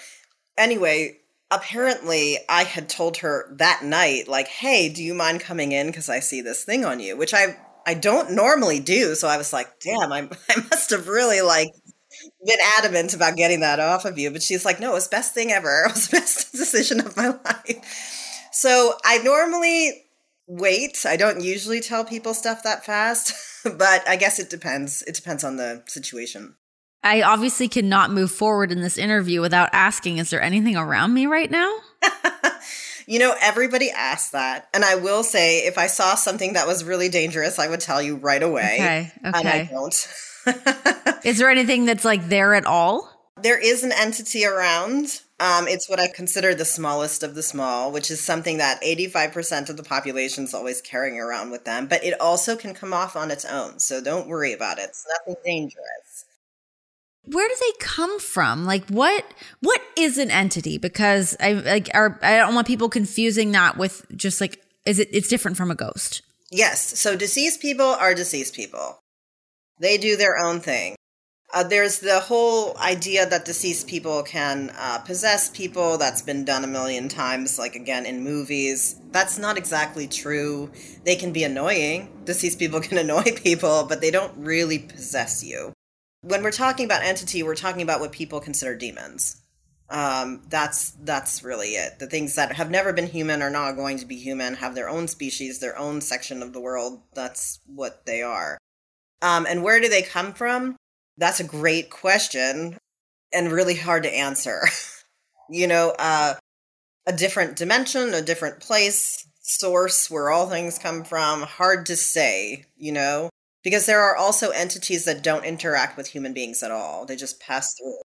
Anyway, apparently I had told her that night, like, "Hey, do you mind coming in because I see this thing on you?" Which I I don't normally do. So I was like, damn, I, I must have really like been adamant about getting that off of you. But she's like, no, it was best thing ever. It was the best decision of my life. So I normally wait. I don't usually tell people stuff that fast, but I guess it depends. It depends on the situation. I obviously cannot move forward in this interview without asking, is there anything around me right now? You know, everybody asks that. And I will say, if I saw something that was really dangerous, I would tell you right away. Okay. Okay. And I don't. is there anything that's like there at all? There is an entity around. Um, it's what I consider the smallest of the small, which is something that 85% of the population is always carrying around with them. But it also can come off on its own. So don't worry about it. It's nothing dangerous. Where do they come from? Like what what is an entity? Because I like are I don't want people confusing that with just like is it it's different from a ghost. Yes. So deceased people are deceased people. They do their own thing. Uh, there's the whole idea that deceased people can uh, possess people. That's been done a million times, like again in movies. That's not exactly true. They can be annoying. Deceased people can annoy people, but they don't really possess you. When we're talking about entity, we're talking about what people consider demons. Um, that's that's really it. The things that have never been human are not going to be human. Have their own species, their own section of the world. That's what they are. Um, and where do they come from? That's a great question and really hard to answer. you know, uh, a different dimension, a different place, source where all things come from, hard to say, you know, because there are also entities that don't interact with human beings at all. They just pass through.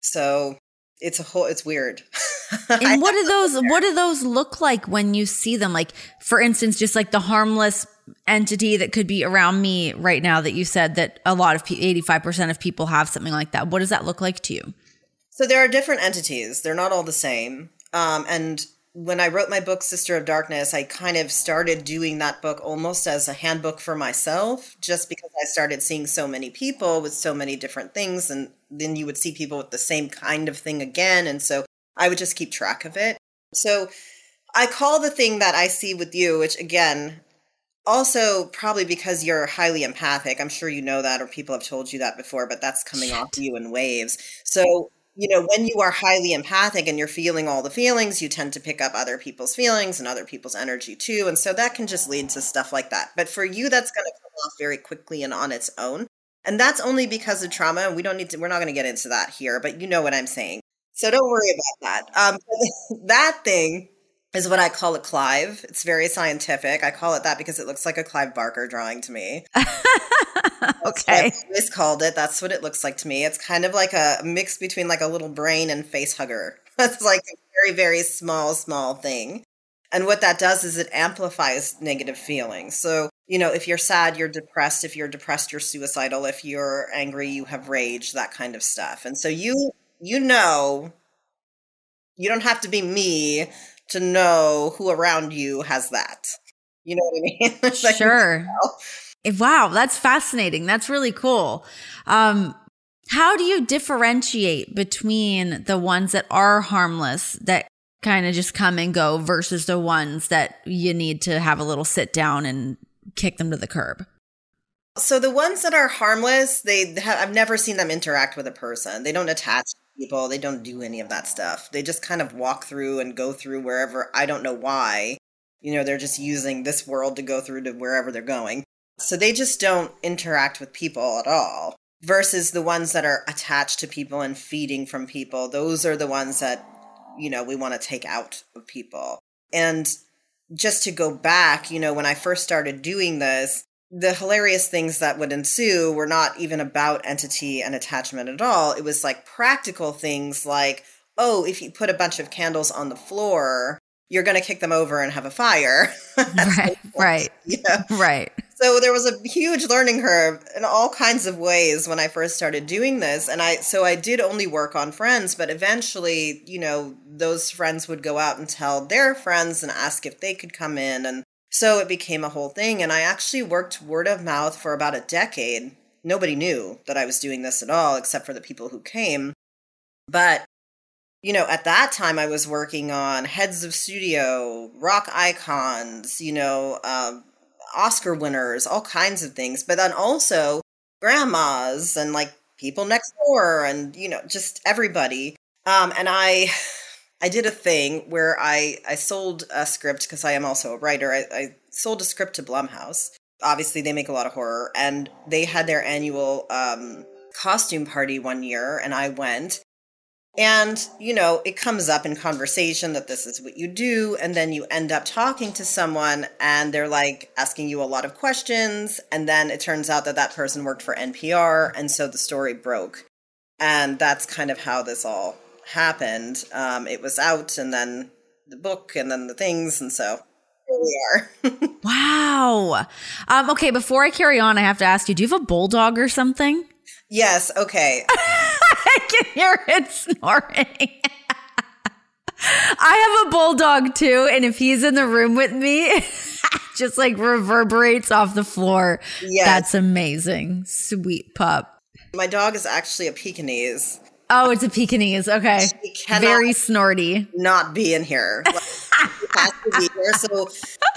So it's a whole it's weird. and what do those what do those look like when you see them? Like for instance, just like the harmless entity that could be around me right now that you said that a lot of 85% of people have something like that. What does that look like to you? So there are different entities. They're not all the same. Um, and when I wrote my book, Sister of Darkness, I kind of started doing that book almost as a handbook for myself, just because I started seeing so many people with so many different things. And then you would see people with the same kind of thing again. And so I would just keep track of it. So I call the thing that I see with you, which again, also probably because you're highly empathic i'm sure you know that or people have told you that before but that's coming Shit. off you in waves so you know when you are highly empathic and you're feeling all the feelings you tend to pick up other people's feelings and other people's energy too and so that can just lead to stuff like that. But for you that's going to come off very quickly and on its own and that's only because of trauma and we don't need to we're not going to get into that here but you know what i'm saying. So don't worry about that. Um that thing is what I call a Clive. It's very scientific. I call it that because it looks like a Clive Barker drawing to me. okay. I always called it. That's what it looks like to me. It's kind of like a mix between like a little brain and face hugger. It's like a very, very small, small thing. And what that does is it amplifies negative feelings. So, you know, if you're sad, you're depressed. If you're depressed, you're suicidal. If you're angry, you have rage, that kind of stuff. And so you you know you don't have to be me to know who around you has that. You know what I mean? sure. Wow, that's fascinating. That's really cool. Um, how do you differentiate between the ones that are harmless that kind of just come and go versus the ones that you need to have a little sit down and kick them to the curb? So the ones that are harmless, they have, I've never seen them interact with a person. They don't attach people. They don't do any of that stuff. They just kind of walk through and go through wherever. I don't know why. You know, they're just using this world to go through to wherever they're going. So they just don't interact with people at all. Versus the ones that are attached to people and feeding from people. Those are the ones that, you know, we want to take out of people. And just to go back, you know, when I first started doing this, the hilarious things that would ensue were not even about entity and attachment at all. It was like practical things like, oh, if you put a bunch of candles on the floor, you're going to kick them over and have a fire. right. right. Yeah. Right. So there was a huge learning curve in all kinds of ways when I first started doing this. And I, so I did only work on friends, but eventually, you know, those friends would go out and tell their friends and ask if they could come in. And so it became a whole thing. And I actually worked word of mouth for about a decade. Nobody knew that I was doing this at all, except for the people who came. But, you know, at that time, I was working on heads of studio, rock icons, you know, um, Oscar winners, all kinds of things. But then also grandmas and like people next door and, you know, just everybody. Um, and I. I did a thing where I, I sold a script because I am also a writer. I, I sold a script to Blumhouse. Obviously, they make a lot of horror, and they had their annual um, costume party one year, and I went. And, you know, it comes up in conversation that this is what you do. And then you end up talking to someone and they're like asking you a lot of questions. And then it turns out that that person worked for NPR. And so the story broke. And that's kind of how this all happened. Um, it was out, and then the book, and then the things, and so here we are. Wow. Um, okay, before I carry on, I have to ask you: Do you have a bulldog or something? yes. Okay. I can hear it snoring. I have a bulldog too, and if he's in the room with me, just like reverberates off the floor. Yeah, That's amazing. Sweet pup. My dog is actually a Pekingese. Oh, it's a Pekingese. Okay. Very snorty. not be in here. Like, has to be here. So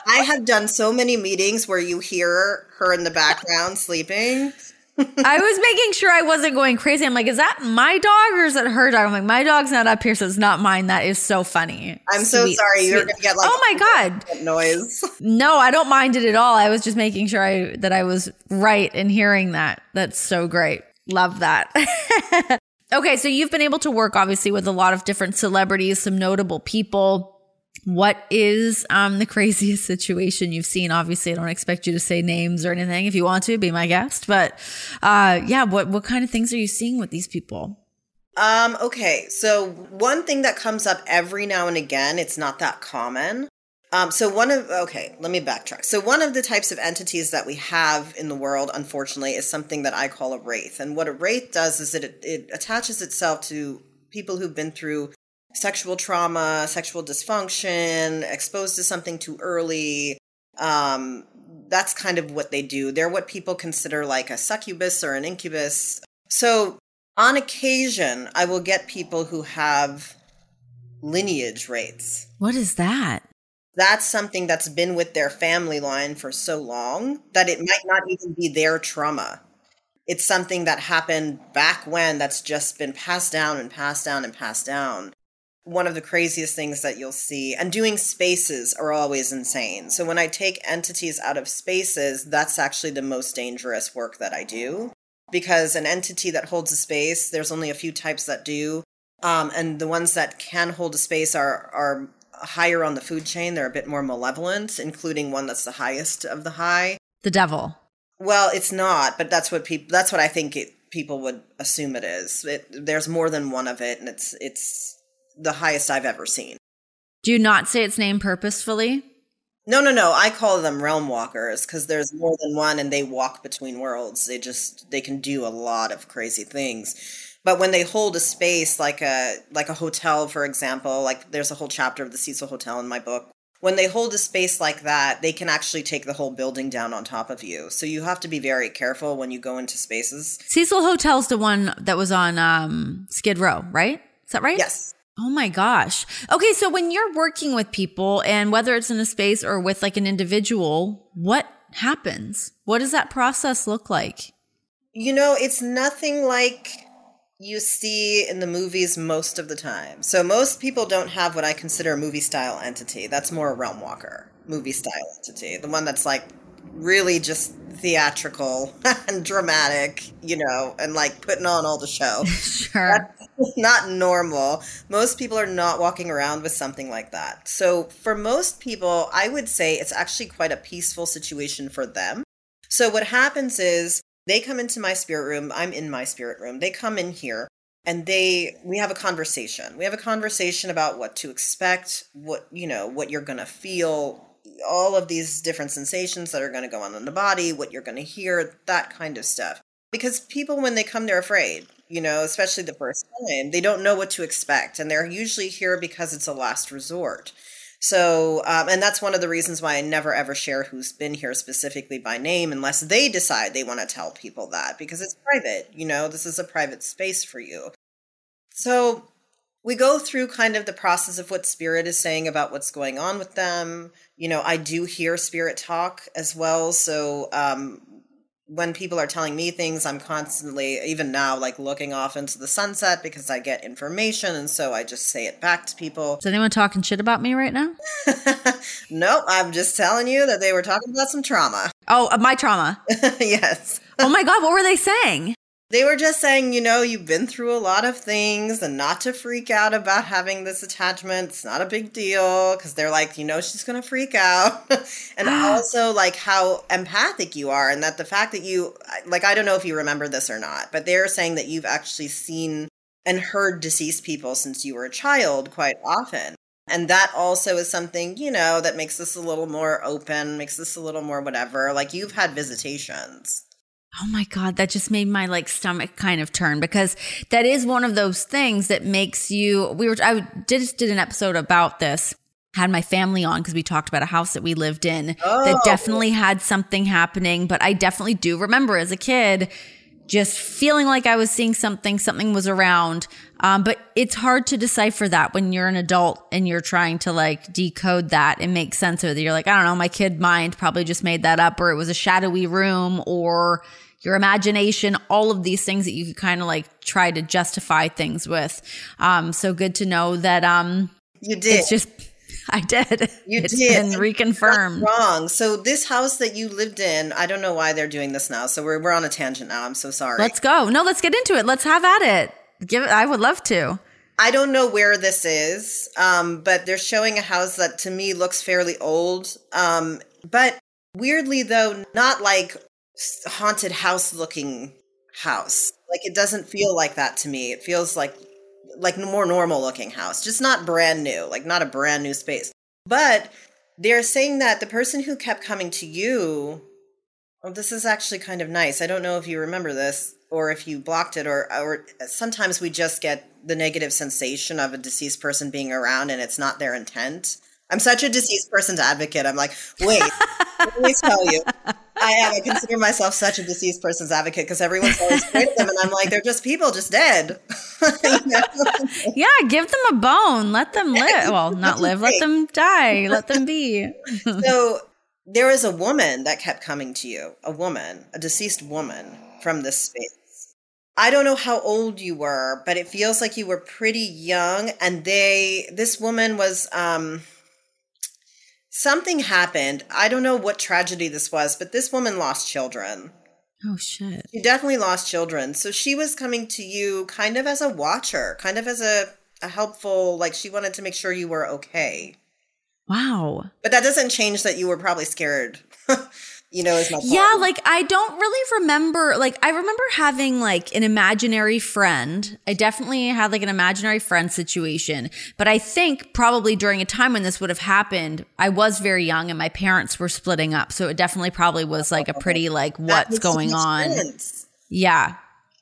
I have done so many meetings where you hear her in the background sleeping. I was making sure I wasn't going crazy. I'm like, is that my dog or is it her dog? I'm like, my dog's not up here, so it's not mine. That is so funny. I'm so Sweet, sorry. You're gonna get like oh my god. noise. No, I don't mind it at all. I was just making sure I that I was right in hearing that. That's so great. Love that. okay, so you've been able to work obviously with a lot of different celebrities, some notable people. What is um the craziest situation you've seen? Obviously, I don't expect you to say names or anything. If you want to, be my guest. But uh yeah, what what kind of things are you seeing with these people? Um, okay, so one thing that comes up every now and again, it's not that common. Um, so one of okay, let me backtrack. So one of the types of entities that we have in the world, unfortunately, is something that I call a wraith. And what a wraith does is it it attaches itself to people who've been through sexual trauma, sexual dysfunction, exposed to something too early. Um, that's kind of what they do. They're what people consider like a succubus or an incubus. So on occasion, I will get people who have lineage wraiths. What is that? That's something that's been with their family line for so long that it might not even be their trauma. It's something that happened back when that's just been passed down and passed down and passed down. One of the craziest things that you'll see, and doing spaces are always insane. So when I take entities out of spaces, that's actually the most dangerous work that I do because an entity that holds a space, there's only a few types that do. Um, and the ones that can hold a space are are higher on the food chain. They're a bit more malevolent, including one that's the highest of the high. The devil. Well, it's not, but that's what people. That's what I think it, people would assume it is. It, there's more than one of it, and it's it's the highest I've ever seen. Do you not say its name purposefully? No, no, no. I call them realm walkers because there's more than one, and they walk between worlds. They just they can do a lot of crazy things. But when they hold a space like a like a hotel, for example, like there's a whole chapter of the Cecil Hotel in my book. When they hold a space like that, they can actually take the whole building down on top of you. So you have to be very careful when you go into spaces. Cecil Hotel's the one that was on um, Skid Row, right? Is that right? Yes. Oh my gosh. Okay, so when you're working with people and whether it's in a space or with like an individual, what happens? What does that process look like? You know, it's nothing like you see in the movies most of the time. So most people don't have what I consider a movie style entity. That's more a realm walker movie style entity. The one that's like really just theatrical and dramatic, you know, and like putting on all the show. Sure. not normal. Most people are not walking around with something like that. So, for most people, I would say it's actually quite a peaceful situation for them. So, what happens is they come into my spirit room. I'm in my spirit room. They come in here and they we have a conversation. We have a conversation about what to expect, what, you know, what you're going to feel, all of these different sensations that are going to go on in the body, what you're going to hear, that kind of stuff. Because people when they come they're afraid you know, especially the first time, they don't know what to expect. And they're usually here because it's a last resort. So, um, and that's one of the reasons why I never ever share who's been here specifically by name unless they decide they want to tell people that because it's private. You know, this is a private space for you. So, we go through kind of the process of what spirit is saying about what's going on with them. You know, I do hear spirit talk as well. So, um, when people are telling me things, I'm constantly, even now, like looking off into the sunset because I get information. And so I just say it back to people. Is anyone talking shit about me right now? nope, I'm just telling you that they were talking about some trauma. Oh, uh, my trauma. yes. Oh my God, what were they saying? They were just saying, you know, you've been through a lot of things and not to freak out about having this attachment. It's not a big deal because they're like, you know, she's going to freak out. and also, like, how empathic you are, and that the fact that you, like, I don't know if you remember this or not, but they're saying that you've actually seen and heard deceased people since you were a child quite often. And that also is something, you know, that makes this a little more open, makes this a little more whatever. Like you've had visitations. Oh my God, that just made my like stomach kind of turn because that is one of those things that makes you. We were, I did, did an episode about this, had my family on because we talked about a house that we lived in Oh. that definitely had something happening. But I definitely do remember as a kid just feeling like I was seeing something, something was around. Um, but it's hard to decipher that when you're an adult and you're trying to like decode that and make sense of it. You're like, I don't know, my kid mind probably just made that up, or it was a shadowy room, or your imagination, all of these things that you could kind of like try to justify things with. Um, so good to know that um, You did. it's just, I did. You It's did. been reconfirmed. wrong. So this house that you lived in, I don't know why they're doing this now. So we're we're on a tangent now. I'm so sorry. Let's go. No, let's get into it. Let's have at it. Give it. I would love to. I don't know where this is, um, but they're showing a house that to me looks fairly old. Um, but weirdly, though, not like haunted house looking house. Like it doesn't feel like that to me. It feels like like more normal looking house, just not brand new, like not a brand new space. But they're saying that the person who kept coming to you, well, this is actually kind of nice. I don't know if you remember this or if you blocked it, or or uh, sometimes we just get the negative sensation of a deceased person being around and it's not their intent. I'm such a deceased person's advocate. I'm like, wait, let me tell you. I am. I consider myself such a deceased person's advocate because everyone's always afraid of them, and I'm like, they're just people, just dead. Yeah, give them a bone. Let them live. Well, not live. Let them die. Let them be. so there was a woman that kept coming to you, a woman, a deceased woman from this space. I don't know how old you were, but it feels like you were pretty young and they this woman was um something happened. I don't know what tragedy this was, but this woman lost children. Oh shit. She definitely lost children. So she was coming to you kind of as a watcher, kind of as a, a helpful, like she wanted to make sure you were okay. Wow. But that doesn't change that you were probably scared. you know, as my Yeah, like I don't really remember. Like I remember having like an imaginary friend. I definitely had like an imaginary friend situation. But I think probably during a time when this would have happened, I was very young and my parents were splitting up. So it definitely probably was like a oh, pretty like what's going on. sense. Yeah.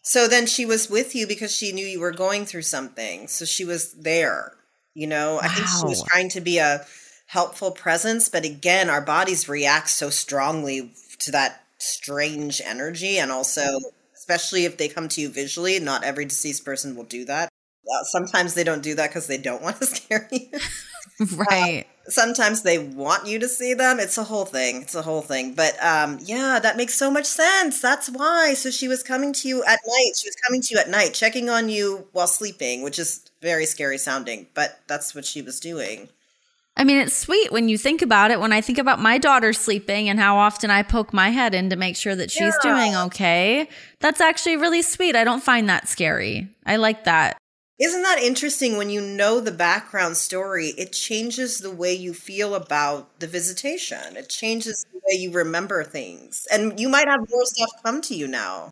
So then she was with you because she knew you were going through something. So she was there. You know, I think she was trying to be a helpful presence, but again, our bodies react so strongly to that strange energy. And also especially if they come to you visually, not every deceased person will do that. Uh, sometimes they don't do that because they don't want to scare you. Right. sometimes they want you to see them. It's a whole thing. It's a whole thing. But um yeah that makes so much sense. That's why. So she was coming to you at night. She was coming to you at night checking on you while sleeping which is very scary sounding but that's what she was doing I mean, it's sweet when you think about it. When I think about my daughter sleeping and how often I poke my head in to make sure that she's Yeah. doing okay, that's actually really sweet. I don't find that scary. I like that. isn't that interesting when you know the background story it changes the way you feel about the visitation it changes the way you remember things and you might have more stuff come to you now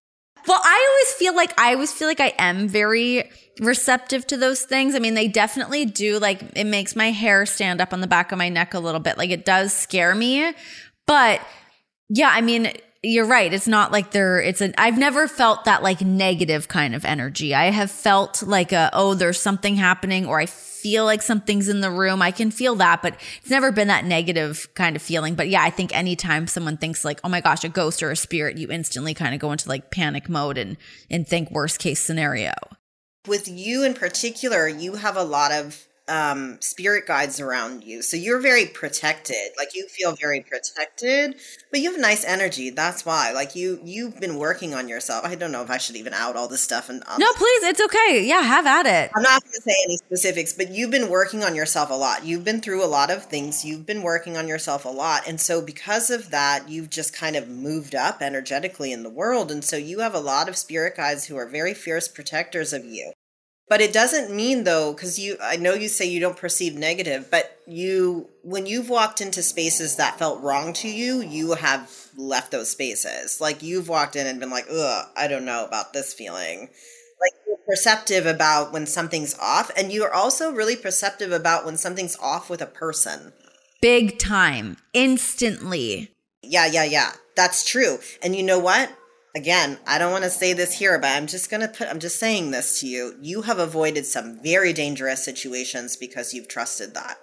Well, I always feel like I always feel like I am very receptive to those things. I mean, they definitely do like it makes my hair stand up on the back of my neck a little bit. Like it does scare me. But yeah, I mean, you're right. It's not like there it's an I've never felt that like negative kind of energy. I have felt like a oh, there's something happening or I feel like something's in the room. I can feel that, but it's never been that negative kind of feeling. But yeah, I think anytime someone thinks like, oh my gosh, a ghost or a spirit, you instantly kind of go into like panic mode and and think worst case scenario. With you in particular, you have a lot of um, spirit guides around you. So you're very protected. Like you feel very protected, but you have nice energy. That's why. Like you, you've been working on yourself. I don't know if I should even out all this stuff. And um, No, please, it's okay. Yeah, have at it. I'm not going to say any specifics, but you've been working on yourself a lot. You've been through a lot of things. You've been working on yourself a lot. And so, because of that, you've just kind of moved up energetically in the world. And so, you have a lot of spirit guides who are very fierce protectors of you. But it doesn't mean, though, because you, I know you say you don't perceive negative, but you, when you've walked into spaces that felt wrong to you, you have left those spaces. Like you've walked in and been like, ugh, I don't know about this feeling Like you're perceptive about when something's off, and you're also really perceptive about when something's off with a person. Big time, instantly. Yeah, yeah, yeah. That's true. And you know what? Again, I don't want to say this here, but I'm just going to put, I'm just saying this to you. You have avoided some very dangerous situations because you've trusted that.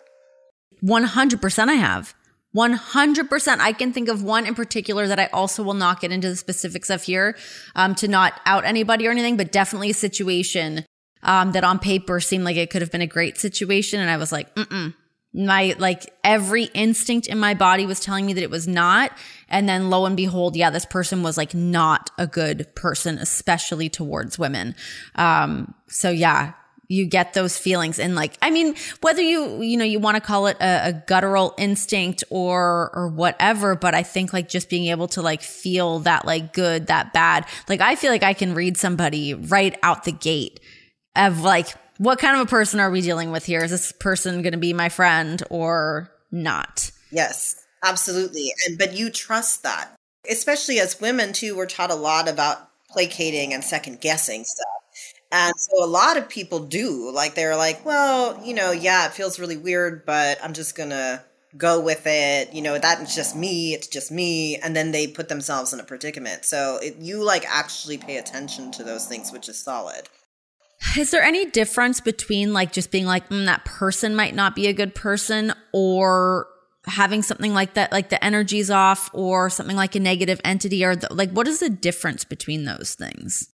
100% I have. 100%. I can think of one in particular that I also will not get into the specifics of here um, to not out anybody or anything, but definitely a situation um, that on paper seemed like it could have been a great situation. And I was like, mm my like every instinct in my body was telling me that it was not. And then lo and behold yeah this person was like not a good person especially towards women. Um so yeah you get those feelings. And like i mean whether you you know you want to call it a, a guttural instinct or or whatever but i think like just being able to like feel that like good that bad. Like i feel like i can read somebody right out the gate of like what kind of a person are we dealing with here? Is this person going to be my friend or not? Yes, absolutely. And but you trust that. Especially as women too, we're taught a lot about placating and second guessing stuff. And so a lot of people do. Like they're like, well, you know, yeah, it feels really weird, but I'm just going to go with it. You know, that's just me. It's just me. And then they put themselves in a predicament. So it, you like actually pay attention to those things, which is solid. Is there any difference between like just being like, mm, that person might not be a good person or having something like that, like the energy's off or something like a negative entity or the, like, what is the difference between those things?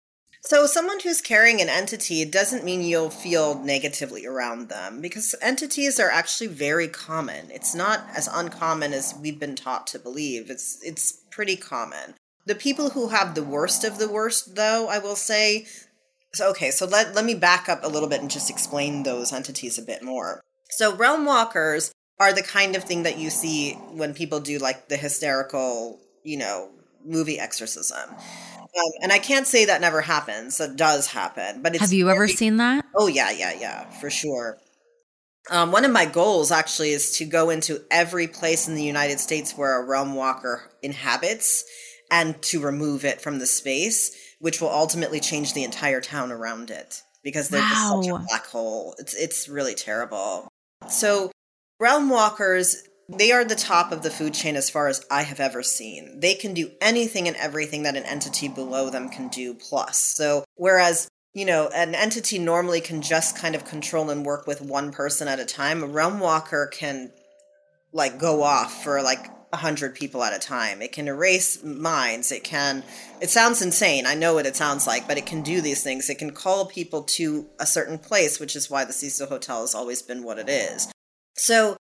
So, someone who's carrying an entity doesn't mean you'll feel negatively around them because entities are actually very common. It's not as uncommon as we've been taught to believe. It's it's pretty common. The people who have the worst of the worst, though, I will say, so, okay, so let, let me back up a little bit and just explain those entities a bit more. So, realm walkers are the kind of thing that you see when people do like the hysterical, you know, movie exorcism. Um, and I can't say that never happens. That does happen. But have you very, ever seen that? Oh yeah, yeah, yeah, for sure. Um, one of my goals actually is to go into every place in the United States where a realm walker inhabits and to remove it from the space which will ultimately change the entire town around it because they're wow. just such a black hole. It's it's really terrible. So realm walkers they are the top of the food chain as far as I have ever seen. They can do anything and everything that an entity below them can do plus. So whereas you know, an entity normally can just kind of control and work with one person at a time. A realm walker can like go off for like 100 people at a time. It can erase minds. It can, it sounds insane. I know what it sounds like, but it can do these things. It can call people to a certain place, which is why the Cecil Hotel has always been what it is. So,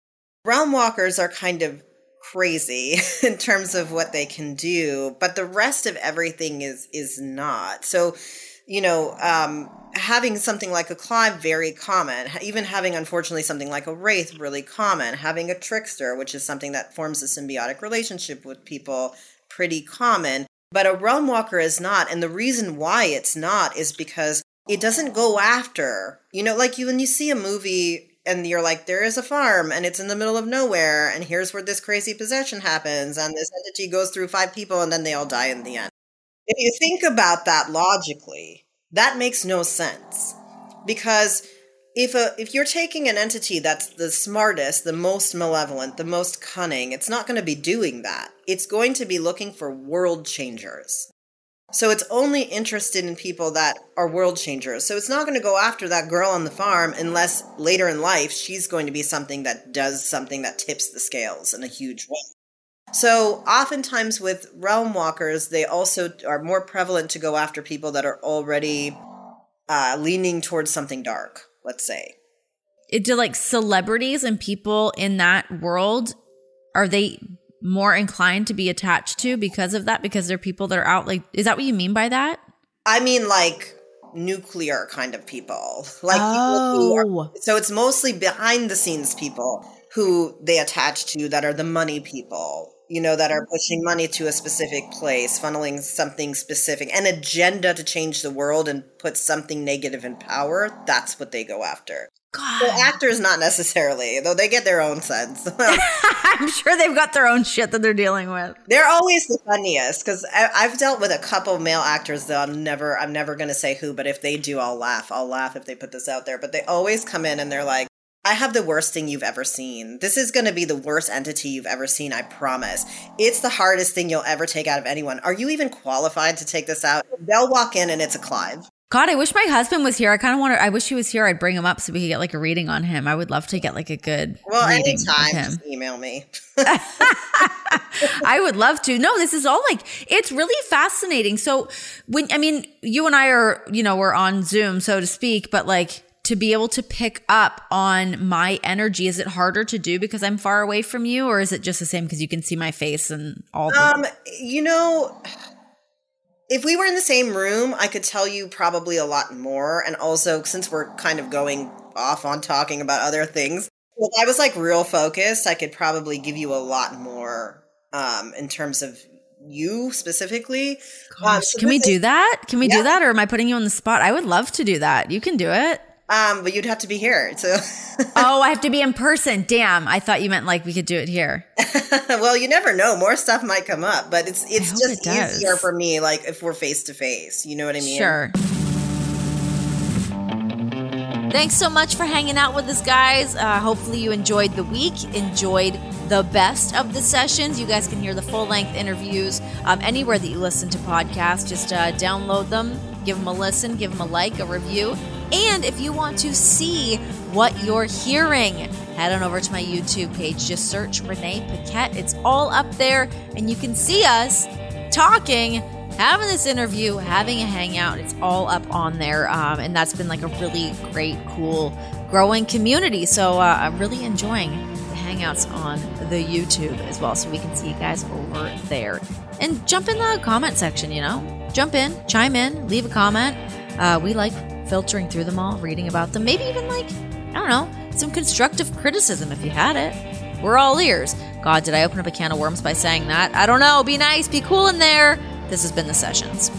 realm walkers are kind of crazy in terms of what they can do, but the rest of everything is is not. So, you know, um, having something like a Clive very common. Even having, unfortunately, something like a Wraith really common. Having a Trickster, which is something that forms a symbiotic relationship with people, pretty common. But a Realm Walker is not. And the reason why it's not is because it doesn't go after, you know, like you, when you see a movie and you're like, there is a farm and it's in the middle of nowhere, and here's where this crazy possession happens, and this entity goes through five people and then they all die in the end. If you think about that logically, that makes no sense. Because if a if you're taking an entity that's the smartest, the most malevolent, the most cunning, it's not going to be doing that. It's going to be looking for world changers. So it's only interested in people that are world changers. So it's not going to go after that girl on the farm unless later in life she's going to be something that does something that tips the scales in a huge way. So, oftentimes with realm walkers, they also are more prevalent to go after people that are already uh, leaning towards something dark, let's say. It, do like celebrities and people in that world, are they more inclined to be attached to because of that? Because they're people that are out, like, is that what you mean by that? I mean, like, nuclear kind of people. Like, oh. people are, so it's mostly behind the scenes people who they attach to that are the money people you know, that are mm-hmm. pushing money to a specific place, funneling something specific, an agenda to change the world and put something negative in power, that's what they go after. God. Well, actors not necessarily, though they get their own sense. I'm sure they've got their own shit that they're dealing with. They're always the funniest because I've dealt with a couple male actors that I'm never, I'm never going to say who, but if they do, I'll laugh. I'll laugh if they put this out there. But they always come in and they're like, "I have the worst thing you've ever seen. This is going to be the worst entity you've ever seen. I promise. It's the hardest thing you'll ever take out of anyone. Are you even qualified to take this out?" They'll walk in and it's a Clive. God, I wish my husband was here. I kind of want to. I wish he was here. I'd bring him up so we could get like a reading on him. I would love to get like a good Well, reading anytime, email me. I would love to. No, this is all like it's really fascinating. So when I mean, you and I are, you know, we're on Zoom, so to speak, but like to be able to pick up on my energy, is it harder to do because I'm far away from you, or is it just the same because you can see my face and all the Um, you know, if we were in the same room, I could tell you probably a lot more. And also, since we're kind of going off on talking about other things, if I was like real focused, I could probably give you a lot more um, in terms of you specifically. Um, so can we this do that? Can we Yeah. do that, or am I putting you on the spot? I would love to do that. You can do it. Um, but you'd have to be here. So, oh, I have to be in person. Damn, I thought you meant like we could do it here. well, you never know. More stuff might come up, but it's it's just it easier for me. Like if we're face to face, you know what I mean? Sure. Thanks so much for hanging out with us, guys. Uh, hopefully, you enjoyed the week, enjoyed the best of the sessions. You guys can hear the full length interviews um, anywhere that you listen to podcasts. Just uh, download them, give them a listen, give them a like, a review. And if you want to see what you're hearing, head on over to my YouTube page. Just search Renee Paquette. It's all up there, and you can see us talking having this interview, having a hangout. It's all up on there. Um, and that's been like a really great, cool, growing community. So uh, I'm really enjoying the hangouts on the YouTube as well. So we can see you guys over there. And jump in the comment section, you know? Jump in, chime in, leave a comment. Uh, we like filtering through them all, reading about them. Maybe even like, I don't know, some constructive criticism if you had it. We're all ears. God, did I open up a can of worms by saying that? I don't know. Be nice, be cool in there. This has been The Sessions.